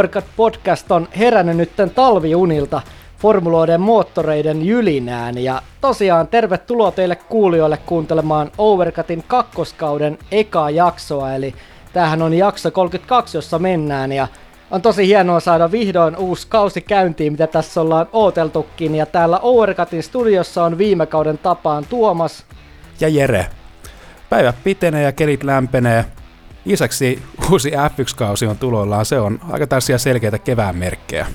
Overcut podcast on herännyt nytten talviunilta formuloiden moottoreiden jylinään ja tosiaan tervetuloa teille kuulijoille kuuntelemaan Overcutin kakkoskauden eka jaksoa eli tämähän on jakso 32, jossa mennään ja on tosi hienoa saada vihdoin uusi kausi käyntiin, mitä tässä ollaan ooteltukin. Ja täällä Overcutin studiossa on viime kauden tapaan Tuomas. Ja Jere. Päivät pitenee ja kelit lämpenee. Lisäksi uusi F1-kausi on tuloillaan. Se on aika tällaisia selkeitä kevään merkkejä.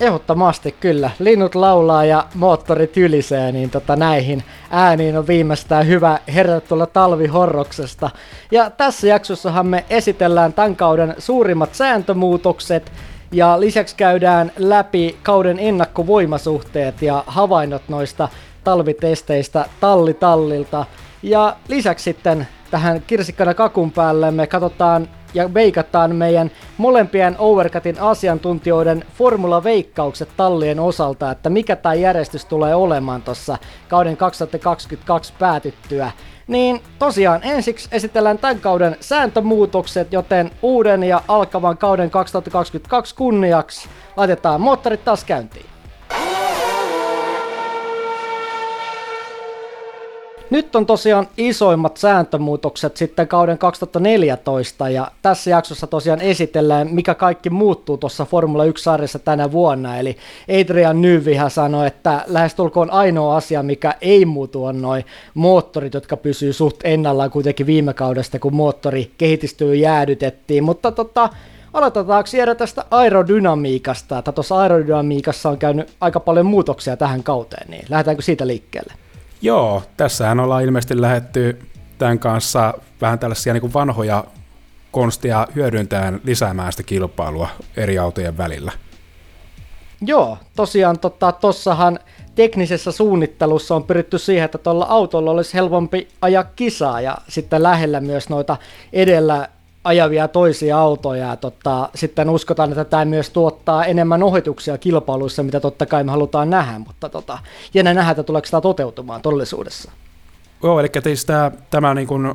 Ehdottomasti kyllä. Linnut laulaa ja moottorit ylisee, niin tota näihin ääniin on viimeistään hyvä herätä tuolla talvihorroksesta. Ja tässä jaksossahan me esitellään tämän kauden suurimmat sääntömuutokset, ja lisäksi käydään läpi kauden ennakkovoimasuhteet ja havainnot noista talvitesteistä tallitallilta. Ja lisäksi sitten tähän kirsikkana kakun päälle me katsotaan ja veikataan meidän molempien Overcutin asiantuntijoiden formula-veikkaukset tallien osalta, että mikä tämä järjestys tulee olemaan tuossa kauden 2022 päätyttyä. Niin tosiaan ensiksi esitellään tämän kauden sääntömuutokset, joten uuden ja alkavan kauden 2022 kunniaksi laitetaan moottorit taas käyntiin. Nyt on tosiaan isoimmat sääntömuutokset sitten kauden 2014 ja tässä jaksossa tosiaan esitellään, mikä kaikki muuttuu tuossa Formula 1-sarjassa tänä vuonna. Eli Adrian Nyvihän sanoi, että lähestulkoon ainoa asia, mikä ei muutu on noin moottorit, jotka pysyy suht ennallaan kuitenkin viime kaudesta, kun moottori kehitystyy jäädytettiin. Mutta tota, aloitetaanko Jere tästä aerodynamiikasta, että tuossa aerodynamiikassa on käynyt aika paljon muutoksia tähän kauteen, niin lähdetäänkö siitä liikkeelle? Joo, tässähän ollaan ilmeisesti lähetty tämän kanssa vähän tällaisia niin kuin vanhoja konstia hyödyntäen lisäämään sitä kilpailua eri autojen välillä. Joo, tosiaan tota, tossahan teknisessä suunnittelussa on pyritty siihen, että tuolla autolla olisi helpompi ajaa kisaa ja sitten lähellä myös noita edellä ajavia toisia autoja. Ja tota, sitten uskotaan, että tämä myös tuottaa enemmän ohituksia kilpailuissa, mitä totta kai me halutaan nähdä, mutta tota, jännä nähdä, että tuleeko tämä toteutumaan todellisuudessa. Joo, eli tämä, tämä niin kuin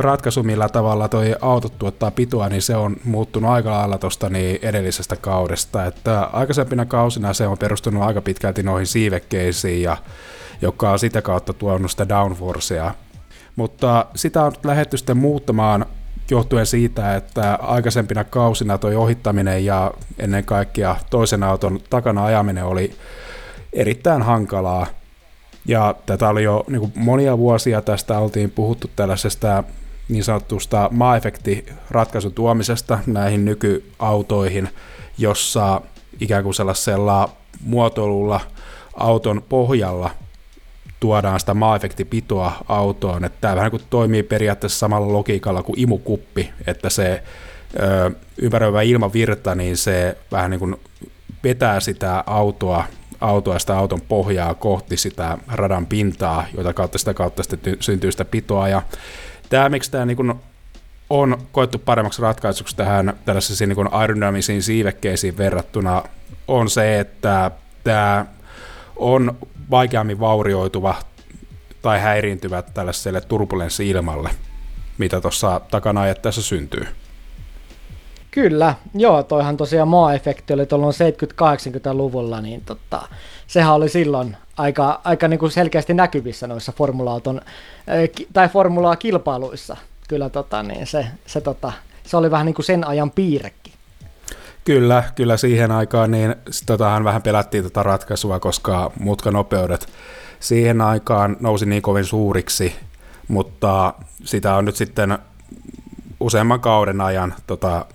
ratkaisu, millä tavalla toi auto tuottaa pitoa, niin se on muuttunut aika lailla tuosta niin edellisestä kaudesta. Että aikaisempina kausina se on perustunut aika pitkälti noihin siivekkeisiin, ja, joka on sitä kautta tuonut sitä downforcea. Mutta sitä on lähdetty sitten muuttamaan johtuen siitä, että aikaisempina kausina toi ohittaminen ja ennen kaikkea toisen auton takana ajaminen oli erittäin hankalaa. Ja tätä oli jo niin kuin monia vuosia tästä oltiin puhuttu tällaisesta niin sanotusta maa-efekti-ratkaisun tuomisesta näihin nykyautoihin, jossa ikään kuin sellaisella muotoilulla auton pohjalla tuodaan sitä maa-efektipitoa autoon. Että tämä vähän kuin toimii periaatteessa samalla logiikalla kuin imukuppi, että se ö, ympäröivä ilmavirta, niin se vähän niin kuin vetää sitä autoa, autoa sitä auton pohjaa kohti sitä radan pintaa, jota kautta sitä kautta sitten syntyy sitä pitoa. Ja tämä, miksi tämä niin kuin on koettu paremmaksi ratkaisuksi tähän tällaisiin niin aerodynamisiin siivekkeisiin verrattuna, on se, että tämä on vaikeammin vaurioituva tai häiriintyvä tällaiselle turbulenssi-ilmalle, mitä tuossa takana ajettaessa syntyy. Kyllä, joo, toihan tosiaan maa-efekti oli tuolloin 70-80-luvulla, niin tota, sehän oli silloin aika, aika niin kuin selkeästi näkyvissä noissa formula-auton, tai formulaa kilpailuissa. Kyllä tota, niin se, se, tota, se oli vähän niin kuin sen ajan piirrekin. Kyllä, kyllä siihen aikaan niin totahan vähän pelättiin tätä ratkaisua, koska mutkanopeudet siihen aikaan nousi niin kovin suuriksi, mutta sitä on nyt sitten useamman kauden ajan tota,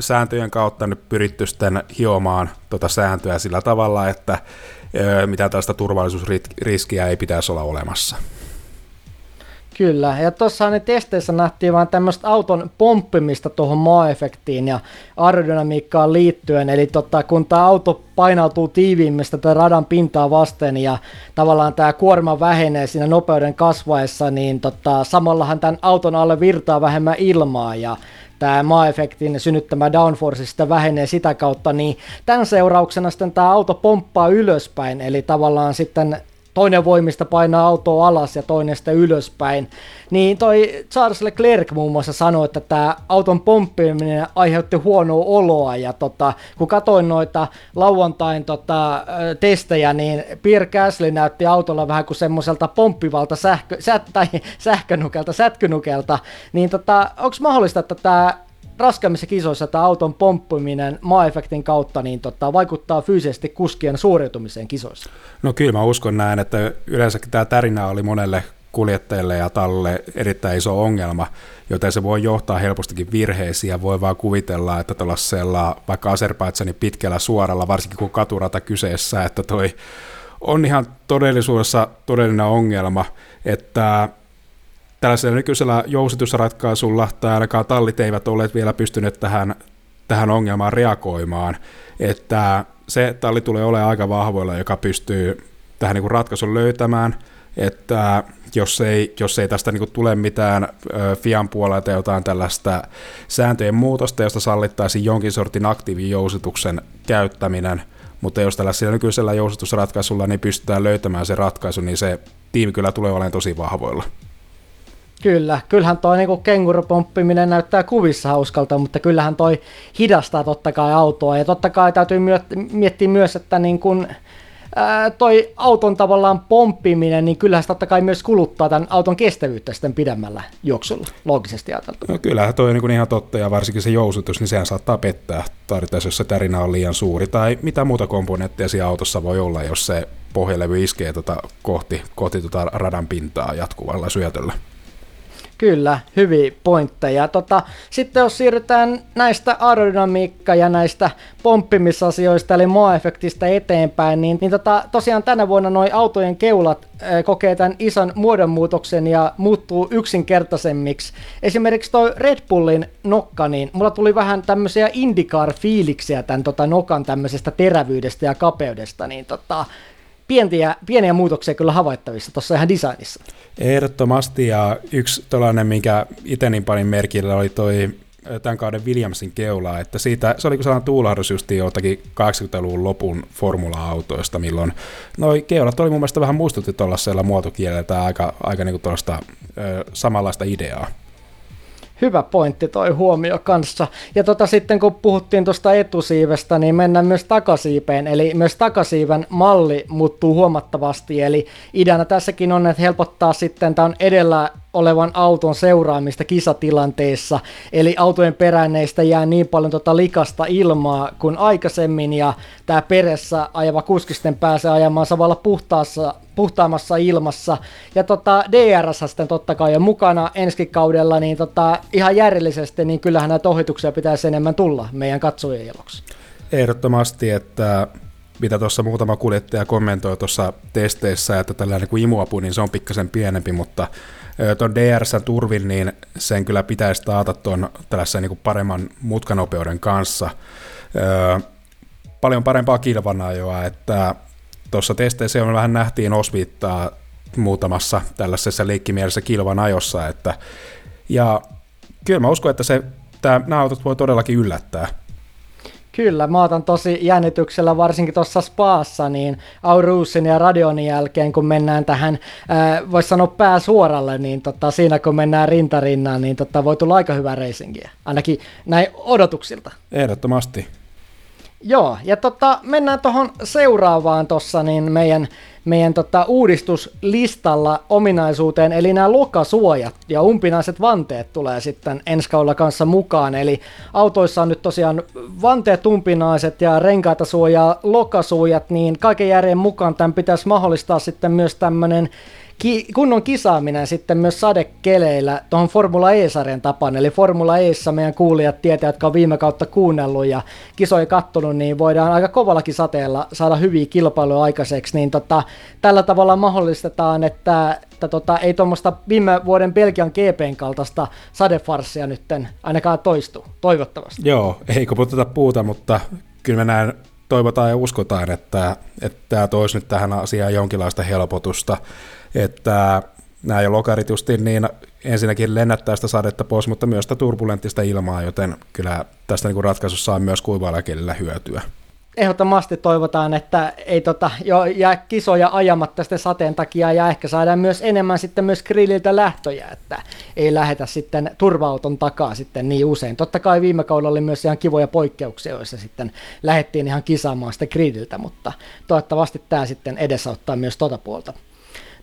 sääntöjen kautta nyt pyritty sitten hiomaan tota sääntöä sillä tavalla, että ö, mitään tällaista turvallisuusriskiä ei pitäisi olla olemassa. Kyllä, ja tuossa ne testeissä nähtiin vain tämmöistä auton pomppimista tuohon maa-efektiin ja aerodynamiikkaan liittyen, eli tota, kun tämä auto painautuu tiiviimmistä tätä radan pintaa vasten ja tavallaan tämä kuorma vähenee siinä nopeuden kasvaessa, niin tota, samallahan tämän auton alle virtaa vähemmän ilmaa ja tämä maa-efektin synnyttämä downforce sitä vähenee sitä kautta, niin tämän seurauksena sitten tämä auto pomppaa ylöspäin, eli tavallaan sitten toinen voimista painaa autoa alas ja toinen sitä ylöspäin. Niin toi Charles Leclerc muun muassa sanoi, että tämä auton pomppiminen aiheutti huonoa oloa ja tota, kun katsoin noita lauantain tota, testejä, niin Pierre Gasly näytti autolla vähän kuin semmoiselta pomppivalta sähkö, sä, tai sähkönukelta, sätkynukelta, niin tota, onko mahdollista, että tämä raskaimmissa kisoissa tämä auton pomppiminen maa-efektin kautta niin tota, vaikuttaa fyysisesti kuskien suoriutumiseen kisoissa? No kyllä mä uskon näin, että yleensäkin tämä tärinä oli monelle kuljettajille ja talle erittäin iso ongelma, joten se voi johtaa helpostikin virheisiin ja voi vaan kuvitella, että tuollaisella vaikka Azerbaidsanin pitkällä suoralla, varsinkin kun katurata kyseessä, että toi on ihan todellisuudessa todellinen ongelma, että tällaisella nykyisellä jousitusratkaisulla tai ainakaan tallit eivät olleet vielä pystyneet tähän, tähän ongelmaan reagoimaan, että se talli tulee olemaan aika vahvoilla, joka pystyy tähän niin kuin ratkaisun löytämään, että jos ei, jos ei tästä niin tule mitään FIAN puolelta jotain tällaista sääntöjen muutosta, josta sallittaisiin jonkin sortin aktiivijousituksen käyttäminen, mutta jos tällaisella nykyisellä jousitusratkaisulla niin pystytään löytämään se ratkaisu, niin se tiimi kyllä tulee olemaan tosi vahvoilla. Kyllä, kyllähän toi niinku kengurupomppiminen näyttää kuvissa hauskalta, mutta kyllähän toi hidastaa totta kai autoa. Ja totta kai täytyy miettiä myös, että niin kun, ää, toi auton tavallaan pomppiminen, niin kyllähän se totta kai myös kuluttaa tämän auton kestävyyttä sitten pidemmällä juoksulla, loogisesti ajateltuna. No kyllähän toi on niin ihan totta, ja varsinkin se jousutus, niin sehän saattaa pettää tarvittaessa, jos se tärinä on liian suuri, tai mitä muuta komponentteja siinä autossa voi olla, jos se pohjalevy iskee tota kohti, kohti tota radan pintaa jatkuvalla syötöllä. Kyllä, hyviä pointteja. Tota, sitten jos siirrytään näistä aerodynamiikka- ja näistä pomppimisasioista, eli maa-efektistä eteenpäin, niin, niin tota, tosiaan tänä vuonna noin autojen keulat äh, kokee tämän ison muodonmuutoksen ja muuttuu yksinkertaisemmiksi. Esimerkiksi toi Red Bullin nokka, niin mulla tuli vähän tämmöisiä IndyCar-fiiliksiä tämän tota, nokan tämmöisestä terävyydestä ja kapeudesta, niin tota, pieniä, pieniä muutoksia kyllä havaittavissa tuossa ihan designissa. Ehdottomasti, ja yksi tällainen, minkä itse niin panin merkillä, oli toi tämän kauden Williamsin keula, että siitä, se oli kuin sellainen tuulahdus just joltakin 80-luvun lopun formula-autoista, milloin noi keulat oli mun mielestä vähän muistutti tuollaisella muotokielellä aika, aika niin kuin samanlaista ideaa hyvä pointti toi huomio kanssa. Ja tota sitten kun puhuttiin tuosta etusiivestä, niin mennään myös takasiipeen, eli myös takasiiven malli muuttuu huomattavasti, eli ideana tässäkin on, että helpottaa sitten, tämä on edellä olevan auton seuraamista kisatilanteissa, eli autojen peräneistä jää niin paljon tota likasta ilmaa kuin aikaisemmin, ja tämä peressä ajava kuskisten pääsee ajamaan samalla puhtaassa, puhtaammassa ilmassa, ja tota, DRS sitten totta kai on mukana ensi kaudella, niin tota, ihan järjellisesti, niin kyllähän näitä ohituksia pitäisi enemmän tulla meidän katsojien iloksi. Ehdottomasti, että mitä tuossa muutama kuljettaja kommentoi tuossa testeissä, että tällainen kuin imuapu, niin se on pikkasen pienempi, mutta tuon DRS turvin, niin sen kyllä pitäisi taata tuon tällaisen niin kuin paremman mutkanopeuden kanssa. Paljon parempaa kilvanajoa, että tuossa testeissä on vähän nähtiin osviittaa muutamassa tällaisessa leikkimielisessä kilvan ajossa, että, ja kyllä mä uskon, että se, tämä, nämä autot voi todellakin yllättää. Kyllä, mä otan tosi jännityksellä varsinkin tuossa Spaassa, niin Aurusin ja Radionin jälkeen, kun mennään tähän, voisi sanoa pääsuoralle, niin tota, siinä kun mennään rintarinnan, niin tota, voi tulla aika hyvää reisingiä, ainakin näin odotuksilta. Ehdottomasti. Joo, ja tota, mennään tuohon seuraavaan tuossa, niin meidän meidän tota, uudistuslistalla ominaisuuteen, eli nämä lokasuojat ja umpinaiset vanteet tulee sitten ensi kaudella kanssa mukaan. Eli autoissa on nyt tosiaan vanteet umpinaiset ja renkaita suojaa lokasuojat, niin kaiken järjen mukaan tämän pitäisi mahdollistaa sitten myös tämmöinen ki- kunnon kisaaminen sitten myös sadekeleillä tuohon Formula E-sarjan tapaan. Eli Formula Eissa meidän kuulijat tietää, jotka on viime kautta kuunnellut ja kisoja kattonut, niin voidaan aika kovallakin sateella saada hyviä kilpailuja aikaiseksi. Niin tota, tällä tavalla mahdollistetaan, että, että tota, ei tuommoista viime vuoden Belgian GPn kaltaista sadefarssia nyt ainakaan toistu, toivottavasti. Joo, ei koputeta puuta, mutta kyllä me näin toivotaan ja uskotaan, että, että tämä toisi nyt tähän asiaan jonkinlaista helpotusta että nämä jo lokarit justiin niin ensinnäkin lennättää sitä sadetta pois, mutta myös sitä turbulenttista ilmaa, joten kyllä tästä niin ratkaisussa on myös kuivalla hyötyä. ehdottomasti toivotaan, että ei tota, jo jää kisoja ajamatta sitten sateen takia ja ehkä saadaan myös enemmän sitten myös grilliltä lähtöjä, että ei lähetä sitten turvauton takaa sitten niin usein. Totta kai viime kaudella oli myös ihan kivoja poikkeuksia, joissa sitten lähdettiin ihan kisaamaan sitä grilliltä, mutta toivottavasti tämä sitten edesauttaa myös tota puolta.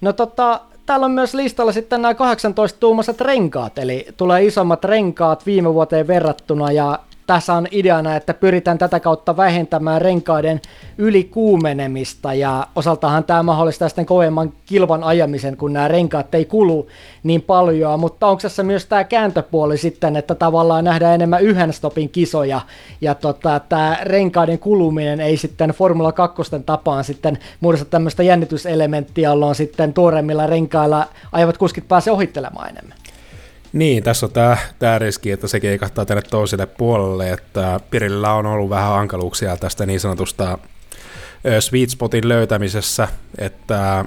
No tota, täällä on myös listalla sitten nämä 18-tuumaiset renkaat, eli tulee isommat renkaat viime vuoteen verrattuna ja tässä on ideana, että pyritään tätä kautta vähentämään renkaiden ylikuumenemista. Ja osaltahan tämä mahdollistaa sitten kovemman kilvan ajamisen, kun nämä renkaat ei kulu niin paljon, mutta onko tässä myös tämä kääntöpuoli sitten, että tavallaan nähdään enemmän yhden stopin kisoja? Ja tota, tämä renkaiden kuluminen ei sitten Formula 2 tapaan sitten muodosta tämmöistä jännityselementtiä, jolloin sitten tuoremmilla renkailla ajavat kuskit pääsee ohittelemaan enemmän. Niin, tässä on tämä, tämä riski, että se keikahtaa tänne toiselle puolelle, että Pirillä on ollut vähän hankaluuksia tästä niin sanotusta sweet spotin löytämisessä, että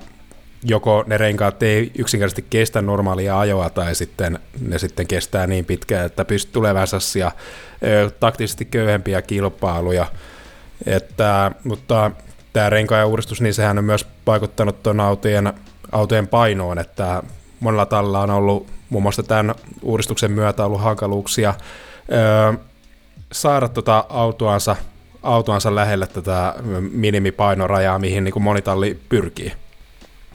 joko ne renkaat ei yksinkertaisesti kestä normaalia ajoa tai sitten ne sitten kestää niin pitkään, että pystyy tulemaan ja taktisesti köyhempiä kilpailuja. Että, mutta tämä renkaan uudistus, niin sehän on myös vaikuttanut tuon autojen, autojen painoon, että monella talla on ollut muun muassa tämän uudistuksen myötä ollut hankaluuksia öö, saada tuota autoansa, autoansa lähelle tätä minimipainorajaa, mihin niin kuin monitalli pyrkii.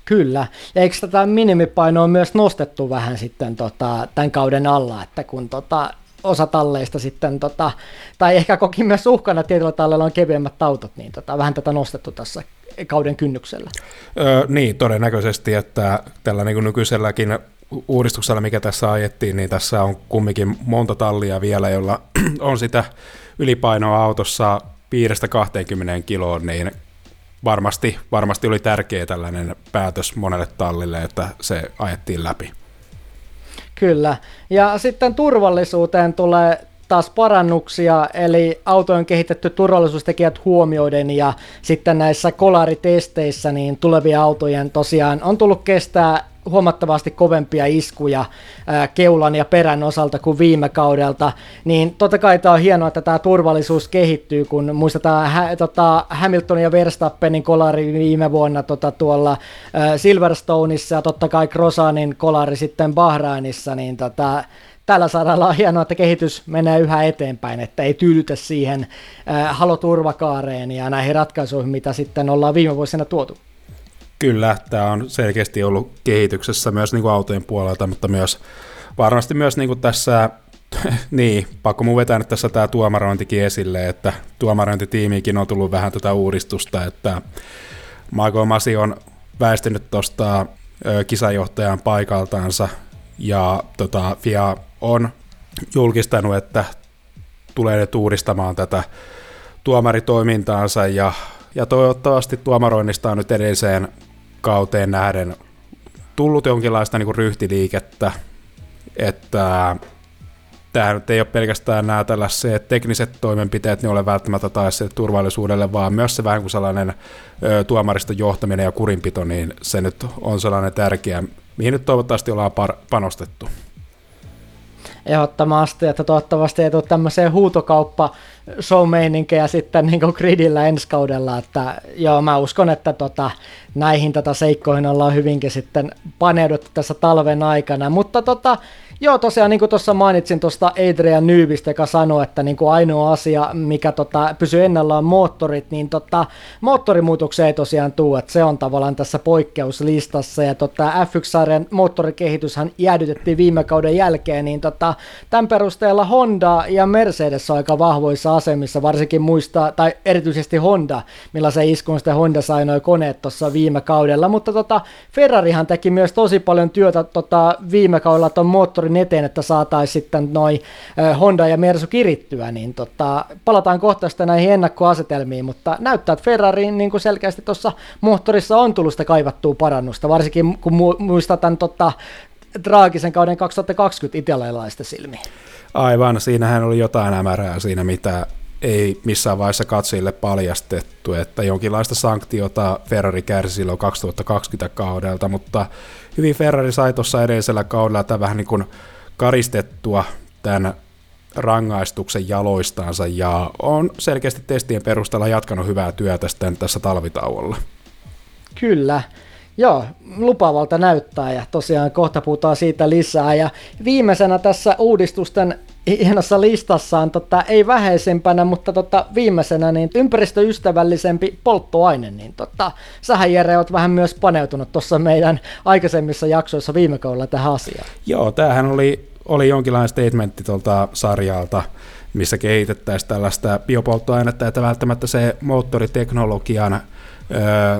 Kyllä, ja eikö tätä minimipainoa myös nostettu vähän sitten tota, tämän kauden alla, että kun tota, osa talleista sitten, tota, tai ehkä koki myös uhkana tietyllä tallella on kevyemmät autot, niin tota, vähän tätä nostettu tässä kauden kynnyksellä. Öö, niin, todennäköisesti, että tällä niin kuin nykyiselläkin uudistuksella, mikä tässä ajettiin, niin tässä on kumminkin monta tallia vielä, jolla on sitä ylipainoa autossa piirestä 20 kiloon, niin varmasti, varmasti oli tärkeä tällainen päätös monelle tallille, että se ajettiin läpi. Kyllä. Ja sitten turvallisuuteen tulee taas parannuksia, eli autojen kehitetty turvallisuustekijät huomioiden ja sitten näissä kolaritesteissä niin tulevia autojen tosiaan on tullut kestää huomattavasti kovempia iskuja ää, keulan ja perän osalta kuin viime kaudelta, niin totta kai tämä on hienoa, että tämä turvallisuus kehittyy, kun muistetaan hä, tota, Hamilton ja Verstappenin kolari viime vuonna tota, tuolla ää, Silverstoneissa ja totta kai Krosanin kolari sitten Bahrainissa, niin tota, tällä saralla on hienoa, että kehitys menee yhä eteenpäin, että ei tyydytä siihen äh, haloturvakaareen ja näihin ratkaisuihin, mitä sitten ollaan viime vuosina tuotu. Kyllä, tämä on selkeästi ollut kehityksessä myös niin kuin autojen puolelta, mutta myös varmasti myös niin kuin tässä, niin, pakko mun vetää nyt tässä tämä tuomarointikin esille, että tuomarointitiimiikin on tullut vähän tätä uudistusta, että Michael Masi on väistynyt tuosta kisajohtajan paikaltaansa ja tota, FIA on julkistanut, että tulee nyt uudistamaan tätä tuomaritoimintaansa ja, ja toivottavasti tuomaroinnista on nyt edelliseen kauteen nähden tullut jonkinlaista niin kuin ryhtiliikettä, että tämä nyt ei ole pelkästään nämä tällaiset tekniset toimenpiteet, ne ole välttämättä taas turvallisuudelle, vaan myös se vähän kuin sellainen tuomariston johtaminen ja kurinpito, niin se nyt on sellainen tärkeä, mihin nyt toivottavasti ollaan par- panostettu ehdottomasti, että toivottavasti ei tule tämmöiseen huutokauppa show sitten niin gridillä ensi kaudella, että joo, mä uskon, että tota, näihin tätä seikkoihin ollaan hyvinkin sitten paneuduttu tässä talven aikana, mutta tota, Joo, tosiaan niin kuin tuossa mainitsin tuosta Adrian Nybistä, joka sanoi, että niin kuin ainoa asia, mikä tota, pysyy ennallaan moottorit, niin tota, moottorimuutoksia ei tosiaan tule, että se on tavallaan tässä poikkeuslistassa, ja tota, F1-sarjan moottorikehityshän jäädytettiin viime kauden jälkeen, niin tota, tämän perusteella Honda ja Mercedes on aika vahvoissa asemissa, varsinkin muistaa, tai erityisesti Honda, millaisen iskun sitten Honda sai noin koneet tuossa viime kaudella, mutta tota, Ferrarihan teki myös tosi paljon työtä tota, viime kaudella tuon moottorin moottorin eteen, että saataisiin sitten noin Honda ja Mersu kirittyä, niin tota, palataan kohta sitten näihin ennakkoasetelmiin, mutta näyttää, että Ferrariin niin kuin selkeästi tuossa moottorissa on tullut sitä kaivattua parannusta, varsinkin kun mu- muistaa tämän tota, traagisen kauden 2020 italialaista silmiin. Aivan, siinähän oli jotain ämärää siinä, mitä ei missään vaiheessa katsojille paljastettu, että jonkinlaista sanktiota Ferrari kärsi silloin 2020 kaudelta, mutta hyvin Ferrari sai tuossa edellisellä kaudella tämän vähän niin kuin karistettua tämän rangaistuksen jaloistansa ja on selkeästi testien perusteella jatkanut hyvää työtä sitten tässä talvitauolla. Kyllä. Joo, lupavalta näyttää ja tosiaan kohta puhutaan siitä lisää. Ja viimeisenä tässä uudistusten hienossa listassaan, tota, ei vähäisempänä, mutta tota, viimeisenä niin ympäristöystävällisempi polttoaine. Niin, tota, sähän Jere oot vähän myös paneutunut tuossa meidän aikaisemmissa jaksoissa viime kaudella tähän asiaan. Joo, tämähän oli, oli jonkinlainen statementti tuolta sarjalta, missä kehitettäisiin tällaista biopolttoainetta, että välttämättä se moottoriteknologian öö,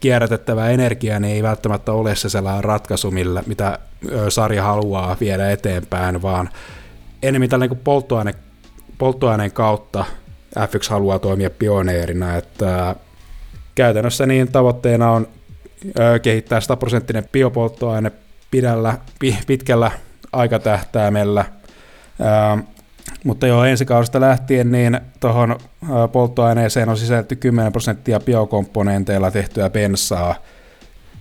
kierrätettävä energia niin ei välttämättä ole se sellainen ratkaisu, millä, mitä sarja haluaa viedä eteenpäin, vaan enemmän tällainen kuin polttoaine, polttoaineen kautta F1 haluaa toimia pioneerina, että käytännössä niin tavoitteena on kehittää 100 prosenttinen biopolttoaine pidällä, pitkällä aikatähtäimellä, mutta jo ensi kaudesta lähtien niin tuohon polttoaineeseen on sisälty 10 prosenttia biokomponenteilla tehtyä bensaa.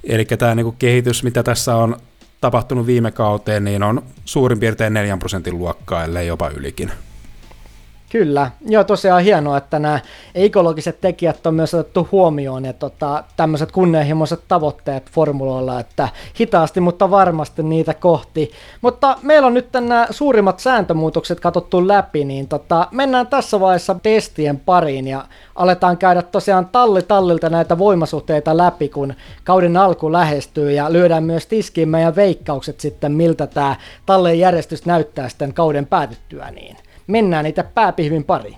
Eli tämä niinku kehitys, mitä tässä on tapahtunut viime kauteen, niin on suurin piirtein 4 prosentin luokkaa, ellei jopa ylikin. Kyllä, joo tosiaan hienoa, että nämä ekologiset tekijät on myös otettu huomioon ja tota, tämmöiset kunnianhimoiset tavoitteet formuloilla, että hitaasti, mutta varmasti niitä kohti. Mutta meillä on nyt nämä suurimmat sääntömuutokset katsottu läpi, niin tota, mennään tässä vaiheessa testien pariin ja aletaan käydä tosiaan talli tallilta näitä voimasuhteita läpi, kun kauden alku lähestyy ja lyödään myös tiskiin meidän veikkaukset sitten, miltä tämä tallien järjestys näyttää sitten kauden päätyttyä niin mennään niitä pääpihvin pariin.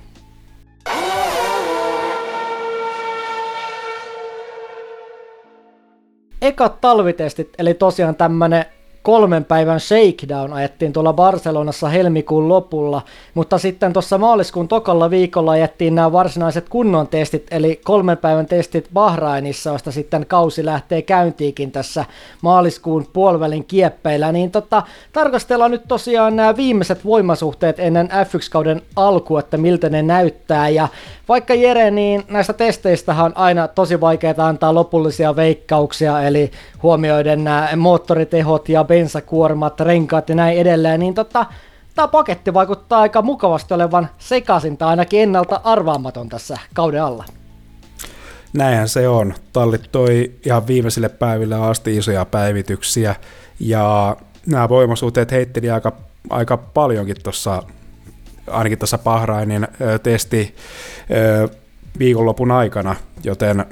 Ekat talvitestit, eli tosiaan tämmönen kolmen päivän shakedown ajettiin tuolla Barcelonassa helmikuun lopulla, mutta sitten tuossa maaliskuun tokalla viikolla ajettiin nämä varsinaiset kunnon testit, eli kolmen päivän testit Bahrainissa, josta sitten kausi lähtee käyntiikin tässä maaliskuun puolivälin kieppeillä, niin tota, tarkastellaan nyt tosiaan nämä viimeiset voimasuhteet ennen F1-kauden alkua, että miltä ne näyttää, ja vaikka Jere, niin näistä testeistä on aina tosi vaikeaa antaa lopullisia veikkauksia, eli huomioiden nämä moottoritehot ja bensakuormat, renkaat ja näin edelleen, niin tota, tämä paketti vaikuttaa aika mukavasti olevan sekaisin tai ainakin ennalta arvaamaton tässä kauden alla. Näinhän se on. Tallit toi ihan viimeisille päiville asti isoja päivityksiä ja nämä voimasuhteet heitteli aika, aika paljonkin tuossa ainakin tässä Bahrainin testi viikonlopun aikana, joten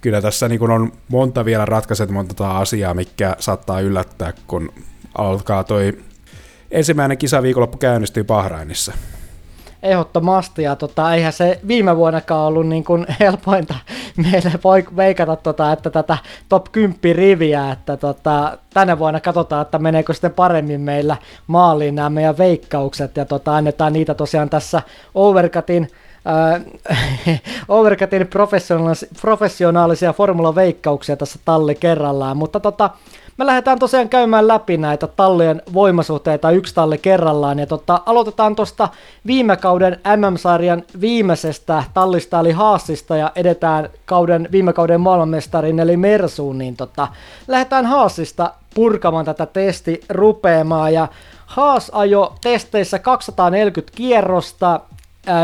kyllä tässä niin on monta vielä ratkaiset monta asiaa, mikä saattaa yllättää, kun alkaa toi ensimmäinen kisa viikonloppu käynnistyy Bahrainissa. Ehdottomasti, ja tota, eihän se viime vuonnakaan ollut niin kuin helpointa meille voi veikata, tota, että tätä top 10 riviä, että tota, tänä vuonna katsotaan, että meneekö sitten paremmin meillä maaliin nämä meidän veikkaukset, ja tota, annetaan niitä tosiaan tässä Overcutin Overcutin professionaalisia, professionaalisia formula-veikkauksia tässä talli kerrallaan, mutta tota, me lähdetään tosiaan käymään läpi näitä tallien voimasuhteita yksi talli kerrallaan. Ja tota, aloitetaan tuosta viime kauden MM-sarjan viimeisestä tallista eli Haasista ja edetään kauden, viime kauden maailmanmestarin eli Mersuun. Niin tota, lähdetään Haasista purkamaan tätä testi rupeamaan ja Haas ajo testeissä 240 kierrosta,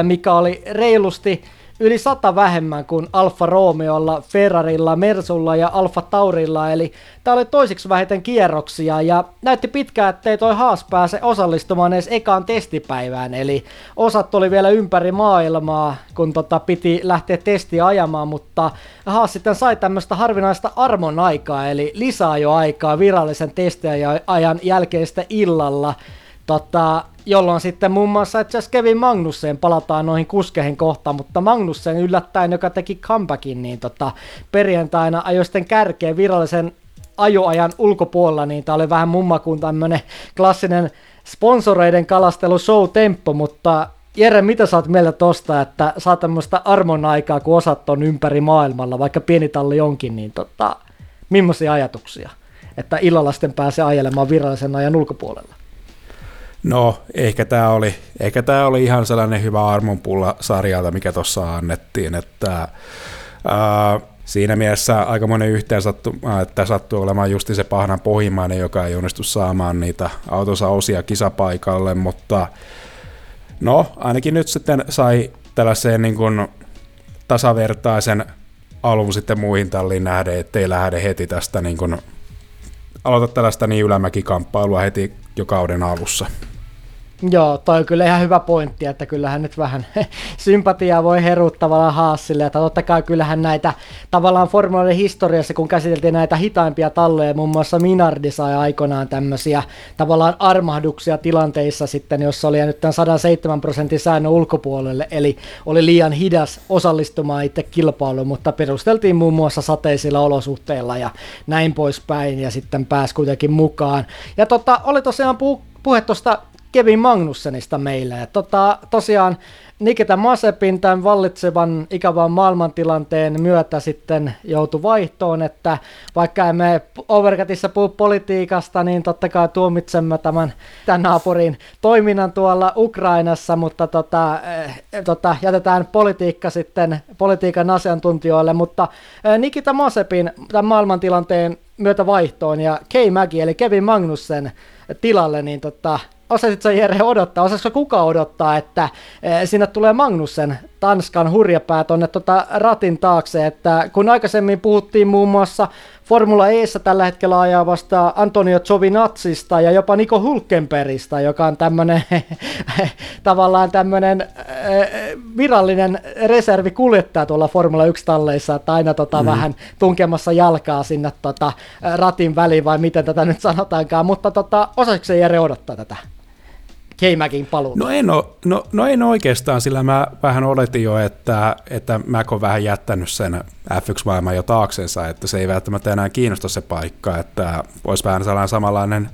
mikä oli reilusti yli sata vähemmän kuin Alfa Romeolla, Ferrarilla, Mersulla ja Alfa Taurilla, eli tämä oli toisiksi vähiten kierroksia, ja näytti pitkään, ettei toi Haas pääse osallistumaan edes ekaan testipäivään, eli osat oli vielä ympäri maailmaa, kun tota piti lähteä testiä ajamaan, mutta Haas sitten sai tämmöistä harvinaista armon aikaa, eli lisää jo aikaa virallisen testiajan jälkeistä illalla, Tota, jolloin sitten muun muassa itse asiassa Kevin Magnussen, palataan noihin kuskeihin kohtaan, mutta Magnussen yllättäen, joka teki comebackin, niin tota, perjantaina ajoi sitten kärkeen virallisen ajoajan ulkopuolella, niin tämä oli vähän mumma kuin tämmönen klassinen sponsoreiden kalastelu show tempo, mutta Jere, mitä sä oot mieltä tosta, että saa tämmöistä armon aikaa, kun osat on ympäri maailmalla, vaikka pieni talli onkin, niin tota, millaisia ajatuksia, että illalla sitten pääsee ajelemaan virallisen ajan ulkopuolella? No, ehkä tämä oli, ehkä tämä oli ihan sellainen hyvä armonpulla sarjalta, mikä tuossa annettiin, että ää, siinä mielessä aika monen yhteen sattu, että sattuu olemaan justi se pahnan pohjimmainen, joka ei onnistu saamaan niitä autonsa osia kisapaikalle, mutta No, ainakin nyt sitten sai tällaiseen niin kuin tasavertaisen alun sitten muihin talliin nähden, ettei lähde heti tästä niin kuin, aloita tällaista niin ylämäkikamppailua heti jo kauden alussa. Joo, toi on kyllä ihan hyvä pointti, että kyllähän nyt vähän sympatiaa voi heruttavalla Haasille, että totta kai kyllähän näitä tavallaan formuloiden historiassa, kun käsiteltiin näitä hitaimpia talloja, muun muassa Minardi sai aikoinaan tämmöisiä tavallaan armahduksia tilanteissa sitten, jossa oli nyt tämän 107 prosentin säännön ulkopuolelle, eli oli liian hidas osallistumaan itse kilpailuun, mutta perusteltiin muun muassa sateisilla olosuhteilla ja näin poispäin, ja sitten pääsi kuitenkin mukaan. Ja tota, oli tosiaan puh- puhe tuosta Kevin Magnussenista meille. Ja tota, tosiaan Nikita Masepin tämän vallitsevan ikävän maailmantilanteen myötä sitten joutui vaihtoon, että vaikka emme Overcutissa puhu politiikasta, niin totta kai tuomitsemme tämän, tämän naapurin toiminnan tuolla Ukrainassa, mutta tota, eh, tota, jätetään politiikka sitten politiikan asiantuntijoille, mutta eh, Nikita Masepin tämän maailmantilanteen myötä vaihtoon ja Kei Mäki eli Kevin Magnussen tilalle, niin tota, osasitko Jere odottaa, osaisiko kuka odottaa, että e, sinne tulee Magnussen, Tanskan hurjapää tuonne tota ratin taakse, että kun aikaisemmin puhuttiin muun muassa Formula Eessä tällä hetkellä ajaa vasta Antonio Giovinazzista ja jopa Niko Hulkenbergista, joka on tämmöinen tavallaan tämmöinen äh, virallinen reservikuljettaja tuolla Formula 1-talleissa, että aina tota mm. vähän tunkemassa jalkaa sinne tota, ratin väliin, vai miten tätä nyt sanotaankaan, mutta tota, osaisiko se Jere odottaa tätä? K-Macin paluun? No en, o, no, no en oikeastaan, sillä mä vähän oletin jo, että, että Mac on vähän jättänyt sen F1-maailman jo taaksensa, että se ei välttämättä enää kiinnosta se paikka, että olisi vähän sellainen samanlainen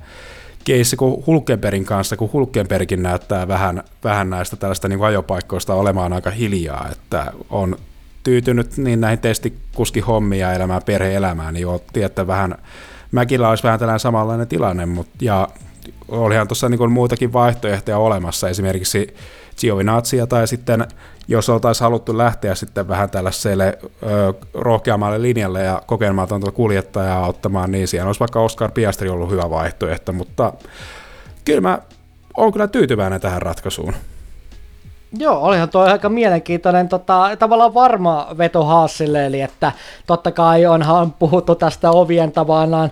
keissi kuin Hulkenbergin kanssa, kun Hulkenbergin näyttää vähän, vähän näistä tällaista niin ajopaikkoista olemaan aika hiljaa, että on tyytynyt niin näihin testikuskihommiin ja elämään perhe-elämään, niin otti, että vähän Mäkillä olisi vähän tällainen samanlainen tilanne, mutta ja olihan tuossa niin muutakin vaihtoehtoja olemassa, esimerkiksi Giovinazia tai sitten jos oltaisiin haluttu lähteä sitten vähän tällaiselle ö, rohkeammalle linjalle ja kokeilmatonta kuljettajaa ottamaan, niin siellä olisi vaikka Oscar Piastri ollut hyvä vaihtoehto, mutta kyllä mä olen kyllä tyytyväinen tähän ratkaisuun. Joo, olihan tuo aika mielenkiintoinen tota, tavallaan varma veto Haasille, eli että totta kai onhan puhuttu tästä ovien tavallaan,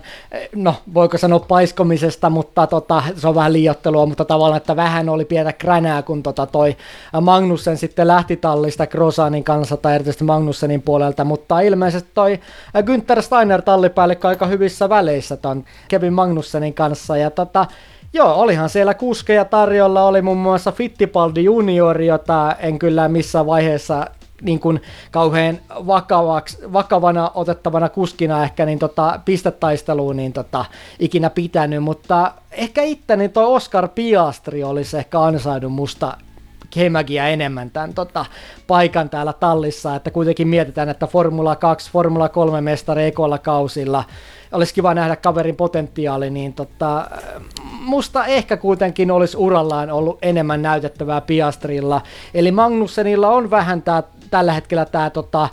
no voiko sanoa paiskomisesta, mutta tota, se on vähän liiottelua, mutta tavallaan, että vähän oli pientä kränää, kun tota toi Magnussen sitten lähti tallista Krosanin kanssa, tai erityisesti Magnussenin puolelta, mutta ilmeisesti toi Günther Steiner tallipäällikkö aika hyvissä väleissä ton Kevin Magnussenin kanssa, ja tota, Joo, olihan siellä kuskeja tarjolla, oli muun muassa Fittipaldi juniori, jota en kyllä missään vaiheessa niin kuin kauhean vakavaksi, vakavana otettavana kuskina ehkä niin tota, pistetaisteluun niin tota, ikinä pitänyt, mutta ehkä niin toi Oscar Piastri olisi ehkä ansainnut musta Kemäkiä enemmän tämän tota, paikan täällä tallissa, että kuitenkin mietitään, että Formula 2, Formula 3 mestari ekolla kausilla, olisi kiva nähdä kaverin potentiaali, niin tota, musta ehkä kuitenkin olisi urallaan ollut enemmän näytettävää Piastrilla. Eli Magnussenilla on vähän tää, tällä hetkellä tämä tota,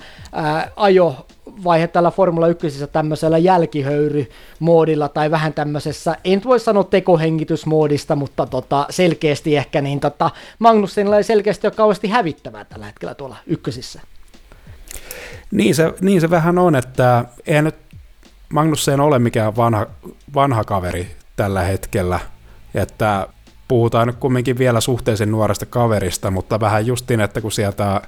ajo vaihe tällä Formula 1 tämmöisellä jälkihöyrymoodilla tai vähän tämmöisessä, en voi sanoa tekohengitysmoodista, mutta tota, selkeästi ehkä, niin tota, Magnussenilla ei selkeästi ole kauheasti hävittävää tällä hetkellä tuolla ykkösissä. Niin se, niin se vähän on, että ei nyt Magnussen ole mikään vanha, vanha kaveri tällä hetkellä, että puhutaan nyt kumminkin vielä suhteellisen nuoresta kaverista, mutta vähän justin, että kun sieltä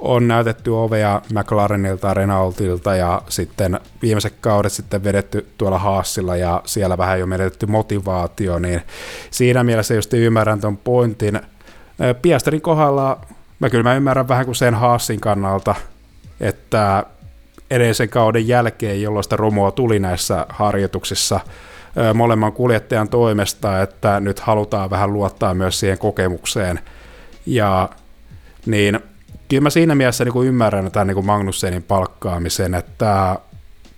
on näytetty ovea McLarenilta, Renaultilta ja sitten viimeiset kaudet sitten vedetty tuolla Haasilla ja siellä vähän jo menetetty motivaatio, niin siinä mielessä just ymmärrän tuon pointin. Piasterin kohdalla mä kyllä mä ymmärrän vähän kuin sen Haasin kannalta, että edellisen kauden jälkeen, jolloin sitä romua tuli näissä harjoituksissa molemman kuljettajan toimesta, että nyt halutaan vähän luottaa myös siihen kokemukseen. Ja niin kyllä mä siinä mielessä niin kuin ymmärrän tämän niin kuin Magnussenin palkkaamisen, että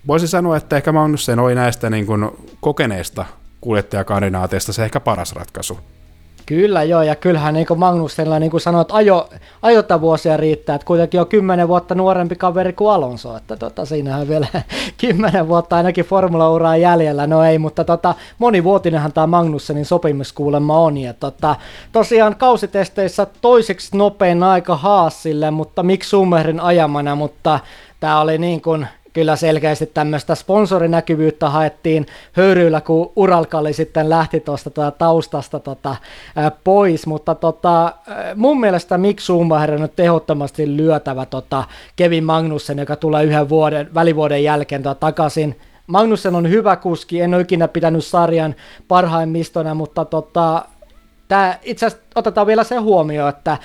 voisin sanoa, että ehkä Magnussen oli näistä niin kuin kokeneista kuljettajakandinaateista se ehkä paras ratkaisu. Kyllä joo, ja kyllähän niin kuin Magnussenilla, niin kuin sanoit, ajo, ajotavuosia riittää, että kuitenkin on kymmenen vuotta nuorempi kaveri kuin Alonso, että tota, siinähän vielä kymmenen vuotta ainakin formula-uraa jäljellä, no ei, mutta tota, monivuotinenhan tämä Magnussenin sopimus kuulemma on, ja tota, tosiaan kausitesteissä toiseksi nopein aika Haasille, mutta miksi Summerin ajamana, mutta tämä oli niin kuin kyllä selkeästi tämmöistä sponsorinäkyvyyttä haettiin höyryillä, kun Uralkalli sitten lähti tuosta tuota taustasta tota, pois, mutta tota, mun mielestä Mick Schumacher on tehottomasti lyötävä tota Kevin Magnussen, joka tulee yhden vuoden, välivuoden jälkeen tota, takaisin. Magnussen on hyvä kuski, en ole ikinä pitänyt sarjan parhaimmistona, mutta tota, tää, itse asiassa otetaan vielä se huomio, että äh,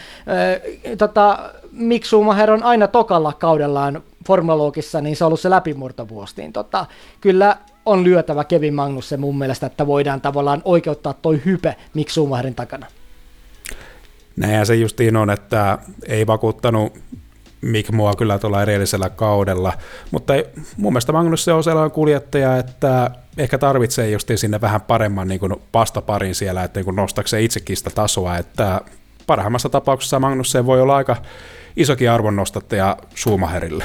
tota, Mick Schumacher on aina tokalla kaudellaan Formulogissa, niin se on ollut se läpimurtovuosi, niin tota, kyllä on lyötävä Kevin Magnussen mun mielestä, että voidaan tavallaan oikeuttaa toi hype Mick Schumacherin takana. Näinhän se justiin on, että ei vakuuttanut Mick mua kyllä tuolla edellisellä kaudella, mutta mun mielestä Magnus on sellainen kuljettaja, että ehkä tarvitsee justiin sinne vähän paremman niin vastaparin siellä, että niin nostakseen itsekin sitä tasoa, että parhaimmassa tapauksessa Magnussen voi olla aika isokin arvonnostattaja Schumacherille.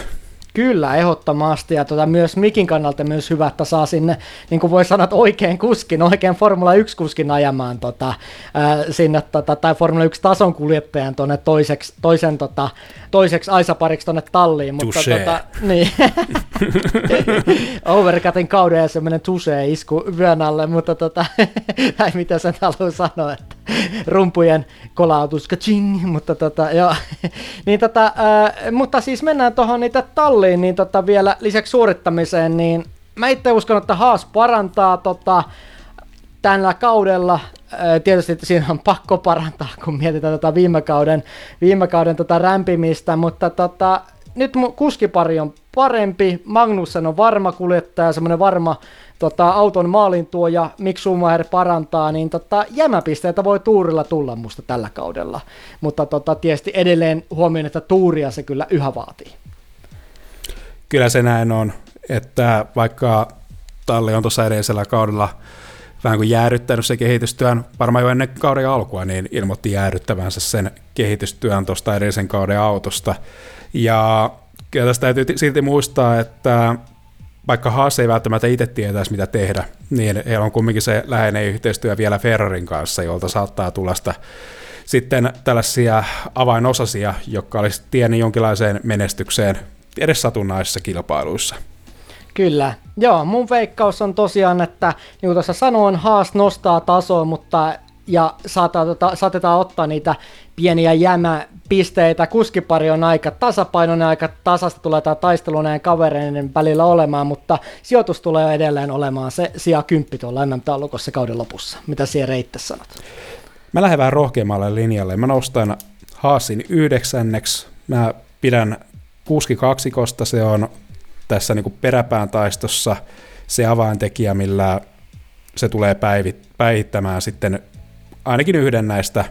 Kyllä, ehdottomasti. Ja tuota, myös Mikin kannalta myös hyvä, että saa sinne, niin kuin voi sanoa, että oikein kuskin, oikein Formula 1-kuskin ajamaan tota, ää, sinne, tota, tai Formula 1-tason kuljettajan tuonne toiseksi, toisen, tota, toiseksi Aisapariksi tuonne talliin. Mutta, tota, niin. Overcutin kauden ja semmoinen tusee isku vyön alle, mutta tota, tai mitä sen haluaa sanoa, että rumpujen kolautus, kaching, mutta tota, joo. niin tota, ää, mutta siis mennään tuohon niitä talliin, niin tota vielä lisäksi suorittamiseen, niin mä itse uskon, että Haas parantaa tota, tällä kaudella. Tietysti siinä on pakko parantaa, kun mietitään tota viime kauden, viime kauden tota rämpimistä, mutta tota, nyt kuskipari on parempi, Magnussen on varma kuljettaja, semmoinen varma tota, auton maalin tuo ja Mick Schumacher parantaa, niin tota, jämäpisteitä voi tuurilla tulla musta tällä kaudella. Mutta tota, tietysti edelleen huomioon, että tuuria se kyllä yhä vaatii. Kyllä se näin on, että vaikka talli on tuossa edellisellä kaudella vähän kuin jäädyttänyt se kehitystyön, varmaan jo ennen kauden alkua, niin ilmoitti jäädyttävänsä sen kehitystyön tuosta edellisen kauden autosta. Ja kyllä tästä täytyy silti muistaa, että vaikka Haas ei välttämättä itse tietäisi, mitä tehdä, niin heillä on kumminkin se läheinen yhteistyö vielä Ferrarin kanssa, jolta saattaa tulla sitä sitten tällaisia avainosasia, jotka olisi tieni jonkinlaiseen menestykseen edes satunnaisissa kilpailuissa. Kyllä. Joo, mun veikkaus on tosiaan, että niin kuin tuossa sanoin, Haas nostaa tasoa, mutta ja saatetaan, tota, saatetaan ottaa niitä pieniä jämäpisteitä. Kuskipari on aika tasapainoinen, aika tasasta tulee tämä taistelu näiden kavereiden välillä olemaan, mutta sijoitus tulee edelleen olemaan se sija kymppi tuolla MM-taulukossa kauden lopussa. Mitä siellä Reitte sanot? Mä lähden vähän rohkeammalle linjalle. Mä nostan Haasin yhdeksänneksi. Mä pidän kuskikaksikosta, se on tässä niin kuin peräpään taistossa se avaintekijä, millä se tulee päivittämään sitten ainakin yhden näistä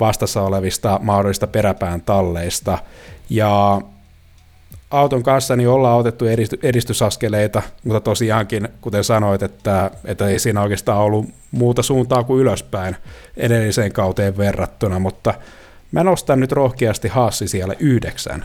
vastassa olevista mahdollisista peräpään talleista. Ja auton kanssa niin ollaan otettu edistysaskeleita, mutta tosiaankin, kuten sanoit, että, että ei siinä oikeastaan ollut muuta suuntaa kuin ylöspäin edelliseen kauteen verrattuna, mutta mä nostan nyt rohkeasti Haassi siellä yhdeksän.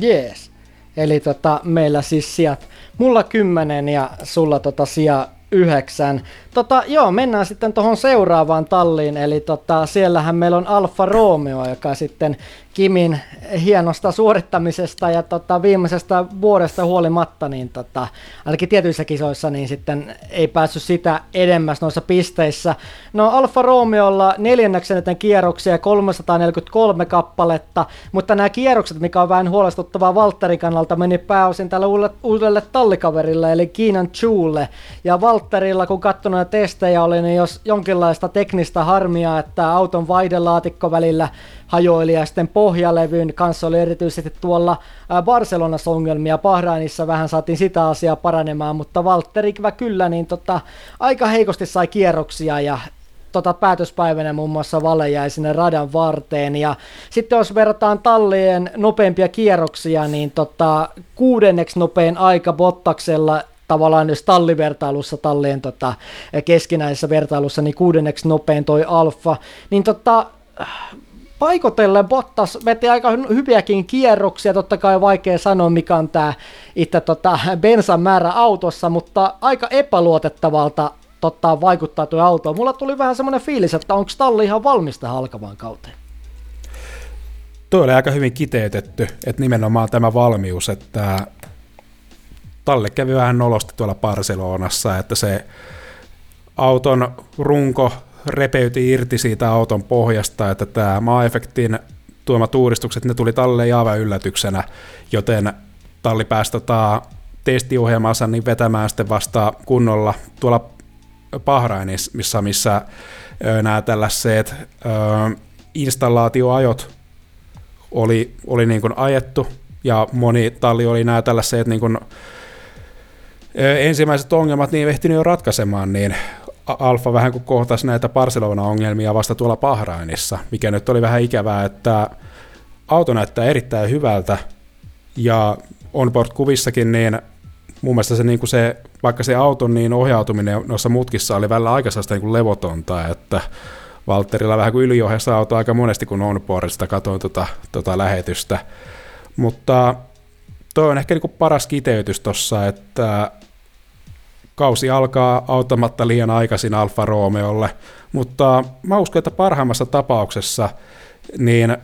Jees. Eli tota, meillä siis sijat, mulla kymmenen ja sulla tota sija yhdeksän. Tota, joo, mennään sitten tuohon seuraavaan talliin, eli tota, siellähän meillä on Alfa Romeo, joka sitten Kimin hienosta suorittamisesta ja tota, viimeisestä vuodesta huolimatta, niin tota, ainakin tietyissä kisoissa, niin sitten ei päässyt sitä edemmäs noissa pisteissä. No Alfa Romeolla neljänneksi eniten kierroksia, 343 kappaletta, mutta nämä kierrokset, mikä on vähän huolestuttavaa Valtterin kannalta, meni pääosin tälle uudelle, uudelle tallikaverille, eli Kiinan Chulle. Ja Valtterilla, kun katsonut testejä oli, niin jos jonkinlaista teknistä harmia, että auton vaihdelaatikko välillä hajoili ja sitten pohjalevyn kanssa oli erityisesti tuolla Barcelonassa ongelmia, Bahrainissa vähän saatiin sitä asiaa paranemaan, mutta Valtteri kyllä niin tota, aika heikosti sai kierroksia ja tota, päätöspäivänä muun muassa Vale jäi sinne radan varteen. Ja sitten jos verrataan tallien nopeampia kierroksia, niin tota, kuudenneksi nopein aika Bottaksella tavallaan jos tallivertailussa, tallien tota, keskinäisessä vertailussa, niin kuudenneksi nopein toi Alfa, niin tota, paikotellen Bottas veti aika hyviäkin kierroksia, totta kai vaikea sanoa mikä on tämä itse tota, bensan määrä autossa, mutta aika epäluotettavalta tota, vaikuttaa tuo auto. Mulla tuli vähän semmoinen fiilis, että onko talli ihan valmista halkavaan kauteen? Tuo oli aika hyvin kiteytetty, että nimenomaan tämä valmius, että Talle kävi vähän nolosti tuolla Barcelonassa, että se auton runko repeyti irti siitä auton pohjasta, että tämä maa-efektin tuomat uudistukset, ne tuli Talle aivan yllätyksenä, joten Talli pääsi tota, testiohjelmansa niin vetämään sitten vasta kunnolla tuolla Bahrainissa, missä, missä nämä tällaiset ö, installaatioajot oli, oli niin kuin ajettu, ja moni talli oli nämä tällaiset niin kuin, ensimmäiset ongelmat niin ehtinyt jo ratkaisemaan, niin Alfa vähän kuin kohtasi näitä Barcelona-ongelmia vasta tuolla Bahrainissa, mikä nyt oli vähän ikävää, että auto näyttää erittäin hyvältä, ja onboard-kuvissakin niin mun mielestä se, niin kuin se, vaikka se auton niin ohjautuminen noissa mutkissa oli välillä aika niin kuin levotonta, että Valterilla vähän kuin yliohjassa auto aika monesti, kun onboardista katoin tota, tota lähetystä. Mutta toi on ehkä niin kuin paras kiteytys tuossa, että kausi alkaa auttamatta liian aikaisin Alfa Romeolle, mutta mä uskon, että parhaimmassa tapauksessa niin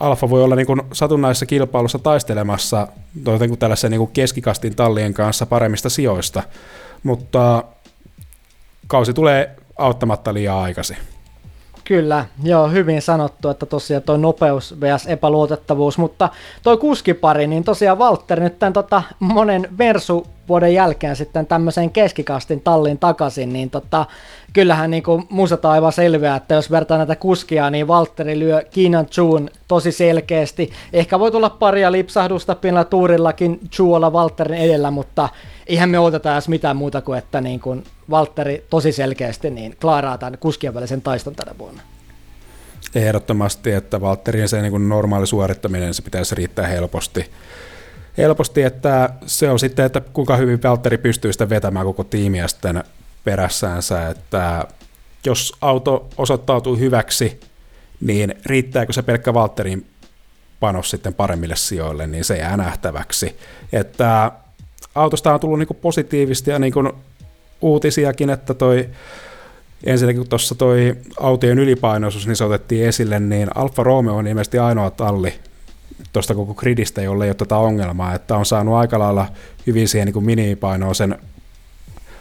Alfa voi olla niin kuin satunnaisessa kilpailussa taistelemassa kuin tällaisen niin kuin keskikastin tallien kanssa paremmista sijoista, mutta kausi tulee auttamatta liian aikaisin. Kyllä, joo, hyvin sanottu, että tosiaan toi nopeus vs. epäluotettavuus, mutta toi kuskipari, niin tosiaan Walter nyt tämän tota, monen Versu vuoden jälkeen sitten tämmöiseen keskikastin tallin takaisin, niin tota, kyllähän niin kuin musta aivan selviää, että jos vertaa näitä kuskia, niin Valtteri lyö Kiinan Chuun tosi selkeästi. Ehkä voi tulla paria lipsahdusta pienellä tuurillakin Chuolla Valtterin edellä, mutta eihän me odoteta edes mitään muuta kuin, että niin kuin Valtteri tosi selkeästi niin klaaraa tämän kuskien välisen taiston tänä vuonna. Ehdottomasti, että Valtterin se niin normaali suorittaminen se pitäisi riittää helposti helposti, että se on sitten, että kuinka hyvin Valtteri pystyy sitä vetämään koko tiimiä sitten perässäänsä, että jos auto osoittautuu hyväksi, niin riittääkö se pelkkä Valtterin panos sitten paremmille sijoille, niin se jää nähtäväksi. Että autosta on tullut niin positiivisesti ja niin uutisiakin, että toi ensinnäkin kun tuossa toi autojen ylipainoisuus, niin se otettiin esille, niin Alfa Romeo on ilmeisesti ainoa talli, tuosta koko gridistä, jolle ei ole tätä ongelmaa, että on saanut aika lailla hyvin siihen niin minimipainoon sen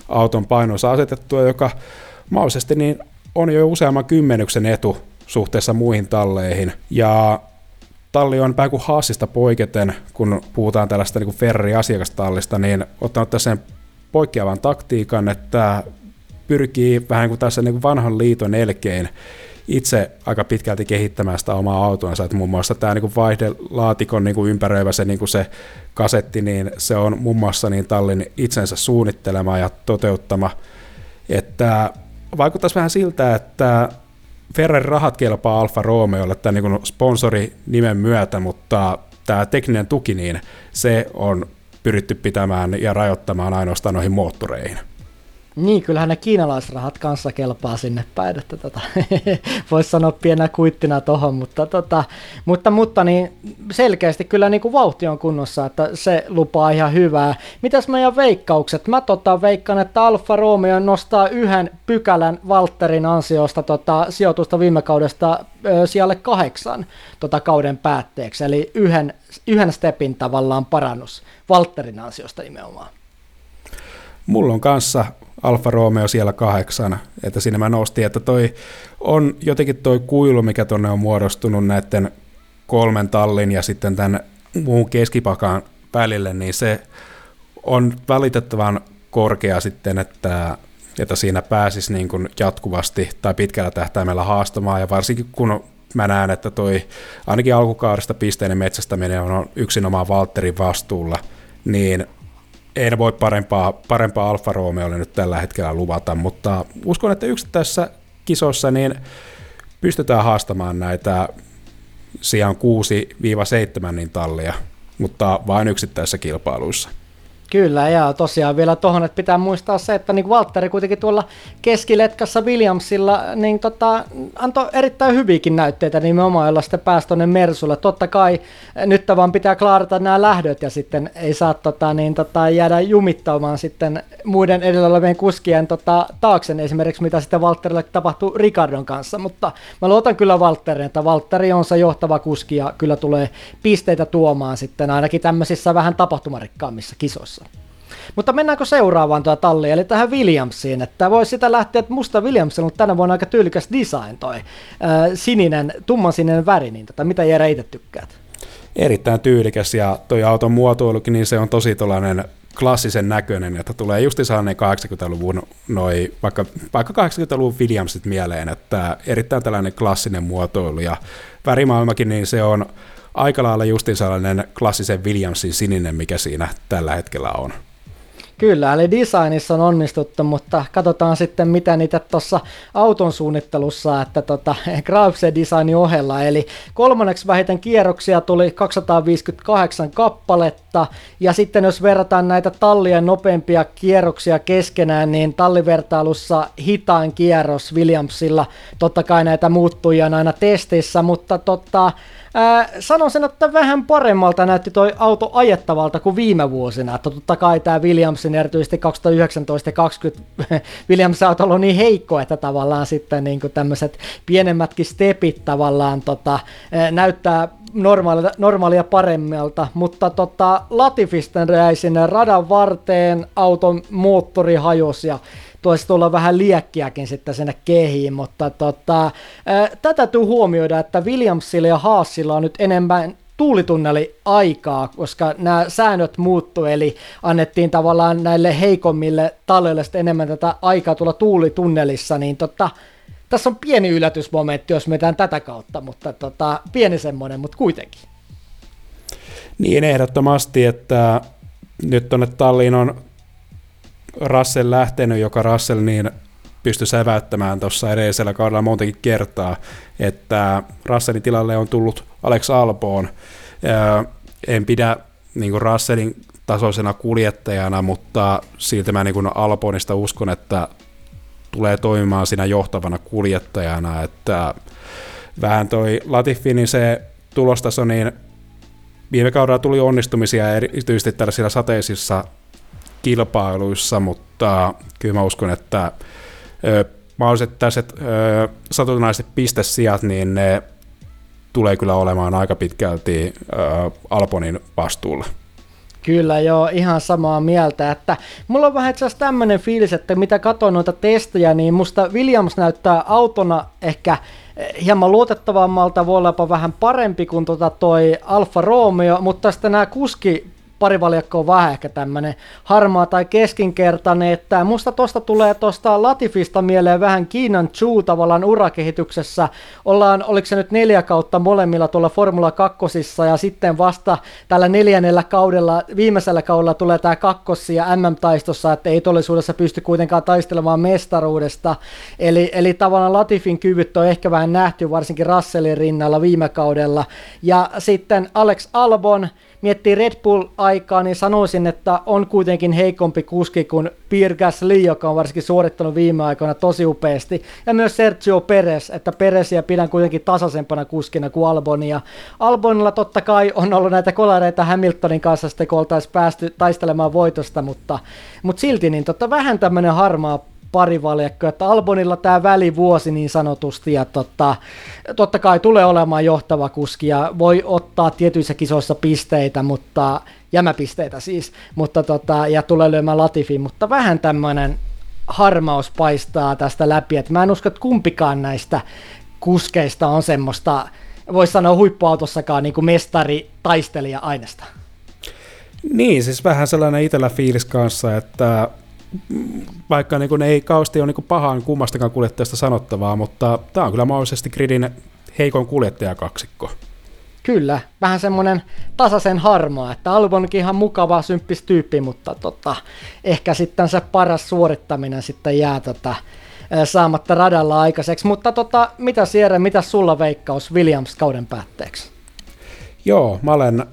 auton painonsa asetettua, joka mahdollisesti niin on jo useamman kymmenyksen etu suhteessa muihin talleihin. Ja talli on vähän kuin Haasista poiketen, kun puhutaan tällaista niin Ferrari-asiakastallista, niin ottanut tässä sen poikkeavan taktiikan, että pyrkii vähän kuin tässä niin kuin vanhan liiton elkein itse aika pitkälti kehittämään sitä omaa autoansa, että muun muassa tämä niin vaihdelaatikon niin kuin ympäröivä se, niin kuin se kasetti, niin se on muun muassa niin tallin itsensä suunnittelema ja toteuttama, että vaikuttaisi vähän siltä, että Ferrari rahat kelpaa Alfa Romeolle tämän niin sponsori nimen myötä, mutta tämä tekninen tuki, niin se on pyritty pitämään ja rajoittamaan ainoastaan noihin moottoreihin. Niin, kyllähän ne kiinalaisrahat kanssa kelpaa sinne päin, että tota, voisi sanoa pienä kuittina tohon, mutta, tota, mutta, mutta niin selkeästi kyllä niin kuin vauhti on kunnossa, että se lupaa ihan hyvää. Mitäs meidän veikkaukset? Mä tota, veikkaan, että Alfa Romeo nostaa yhden pykälän Walterin ansiosta tota, sijoitusta viime kaudesta ö, sijalle kahdeksan tota, kauden päätteeksi, eli yhden, yhden stepin tavallaan parannus Walterin ansiosta nimenomaan. Mulla on kanssa Alfa Romeo siellä kahdeksan, että siinä mä nostin, että toi on jotenkin toi kuilu, mikä tonne on muodostunut näiden kolmen tallin ja sitten tämän muun keskipakan välille, niin se on valitettavan korkea sitten, että, että siinä pääsisi niin kuin jatkuvasti tai pitkällä tähtäimellä haastamaan, ja varsinkin kun mä näen, että toi ainakin alkukaudesta pisteinen metsästäminen on yksinomaan Valtterin vastuulla, niin ei voi parempaa, parempaa Alfa Romeolle nyt tällä hetkellä luvata, mutta uskon, että yksittäisissä kisossa niin pystytään haastamaan näitä sijaan 6-7 niin tallia, mutta vain yksittäisissä kilpailuissa. Kyllä, ja tosiaan vielä tuohon, että pitää muistaa se, että niin Valtteri kuitenkin tuolla keskiletkassa Williamsilla niin tota, antoi erittäin hyviäkin näytteitä nimenomaan, jolla sitten pääsi tuonne Mersulle. Totta kai nyt vaan pitää klaarata nämä lähdöt ja sitten ei saa tota, niin, tota, jäädä jumittamaan sitten muiden edellä olevien kuskien tota, taakse esimerkiksi, mitä sitten Valtterille tapahtuu Ricardon kanssa, mutta mä luotan kyllä Valtterin, että Valtteri on se johtava kuski ja kyllä tulee pisteitä tuomaan sitten ainakin tämmöisissä vähän tapahtumarikkaammissa kisoissa. Mutta mennäänkö seuraavaan tuota talliin, eli tähän Williamsiin, että voisi sitä lähteä, että musta Williamsilla on tänä vuonna aika tyylikäs design toi ää, sininen, tumman sininen väri, niin tota, mitä Jere itse tykkäät? Erittäin tyylikäs ja toi auton muotoilukin, niin se on tosi tuollainen klassisen näköinen, että tulee just ne 80-luvun noi, vaikka, vaikka 80-luvun Williamsit mieleen, että erittäin tällainen klassinen muotoilu ja värimaailmakin, niin se on aika lailla justiin sellainen klassisen Williamsin sininen, mikä siinä tällä hetkellä on. Kyllä, eli designissa on onnistuttu, mutta katsotaan sitten, mitä niitä tuossa auton suunnittelussa, että tota, graafisen designin ohella. Eli kolmanneksi vähiten kierroksia tuli 258 kappaletta, ja sitten jos verrataan näitä tallien nopeampia kierroksia keskenään, niin tallivertailussa hitaan kierros Williamsilla, totta kai näitä muuttujia aina testissä, mutta tota, Ää, sanon sen, että vähän paremmalta näytti toi auto ajettavalta kuin viime vuosina. Että totta kai tämä Williamsin erityisesti 2019 ja 2020 Williams auto on niin heikko, että tavallaan sitten niin tämmöiset pienemmätkin stepit tavallaan tota, näyttää normaalia, normaalia paremmalta, mutta tota, Latifisten jäi sinne radan varteen, auton moottori hajosi ja tuossa tulla vähän liekkiäkin sitten sinne kehiin, mutta tota, tätä täytyy huomioida, että Williamsilla ja Haasilla on nyt enemmän tuulitunneli aikaa, koska nämä säännöt muuttu, eli annettiin tavallaan näille heikommille taloille enemmän tätä aikaa tulla tuulitunnelissa, niin tota, tässä on pieni yllätysmomentti, jos metään tätä kautta, mutta tota, pieni semmoinen, mutta kuitenkin. Niin, ehdottomasti, että nyt tuonne talliin on Russell lähtenyt, joka Russell niin pystyi säväyttämään tuossa edellisellä kaudella montakin kertaa, että Russellin tilalle on tullut Alex Alboon. En pidä niin Russellin tasoisena kuljettajana, mutta silti mä niin Albonista uskon, että tulee toimimaan siinä johtavana kuljettajana, että vähän toi Latifi, niin se tulostaso, niin viime kaudella tuli onnistumisia erityisesti tällaisilla sateisissa kilpailuissa, mutta kyllä mä uskon, että mahdolliset tällaiset satunnaiset pistesijat, niin ne tulee kyllä olemaan aika pitkälti ö, Alponin vastuulla. Kyllä joo, ihan samaa mieltä, että mulla on vähän itse asiassa tämmöinen fiilis, että mitä katsoin noita testejä, niin musta Williams näyttää autona ehkä eh, hieman luotettavammalta, voi olla jopa vähän parempi kuin tota toi Alfa Romeo, mutta sitten nämä kuski parivaljakko on vähän ehkä tämmöinen harmaa tai keskinkertainen, että musta tosta tulee tosta Latifista mieleen vähän Kiinan Chu tavallaan urakehityksessä. Ollaan, oliko se nyt neljä kautta molemmilla tuolla Formula 2 ja sitten vasta tällä neljännellä kaudella, viimeisellä kaudella tulee tämä kakkosi ja MM-taistossa, että ei todellisuudessa pysty kuitenkaan taistelemaan mestaruudesta. Eli, eli tavallaan Latifin kyvyt on ehkä vähän nähty varsinkin Russellin rinnalla viime kaudella. Ja sitten Alex Albon, miettii Red Bull-aikaa, niin sanoisin, että on kuitenkin heikompi kuski kuin Pierre Gasly, joka on varsinkin suorittanut viime aikoina tosi upeasti. Ja myös Sergio Perez, että Perezia pidän kuitenkin tasaisempana kuskina kuin Albonia. Albonilla totta kai on ollut näitä kolareita Hamiltonin kanssa sitten, kun oltaisiin päästy taistelemaan voitosta, mutta, mutta silti niin totta vähän tämmöinen harmaa parivaljakko, että Albonilla tämä välivuosi niin sanotusti, ja totta, totta kai tulee olemaan johtava kuski, ja voi ottaa tietyissä kisoissa pisteitä, mutta jämäpisteitä siis, mutta tota, ja tulee lyömään Latifi, mutta vähän tämmöinen harmaus paistaa tästä läpi, että mä en usko, että kumpikaan näistä kuskeista on semmoista, voisi sanoa huippuautossakaan niin kuin mestari taistelija aineesta. Niin, siis vähän sellainen itsellä fiilis kanssa, että vaikka niin ei kausti ole niin pahaan kummastakaan kuljettajasta sanottavaa, mutta tämä on kyllä mahdollisesti gridin heikon kuljettajakaksikko. Kyllä, vähän semmoinen tasaisen harmaa, että Albonkin ihan mukava, symppis tyyppi, mutta tota, ehkä sitten se paras suorittaminen sitten jää tota, saamatta radalla aikaiseksi. Mutta tota, mitä Sierre, mitä sulla veikkaus Williams kauden päätteeksi? Joo, mä olen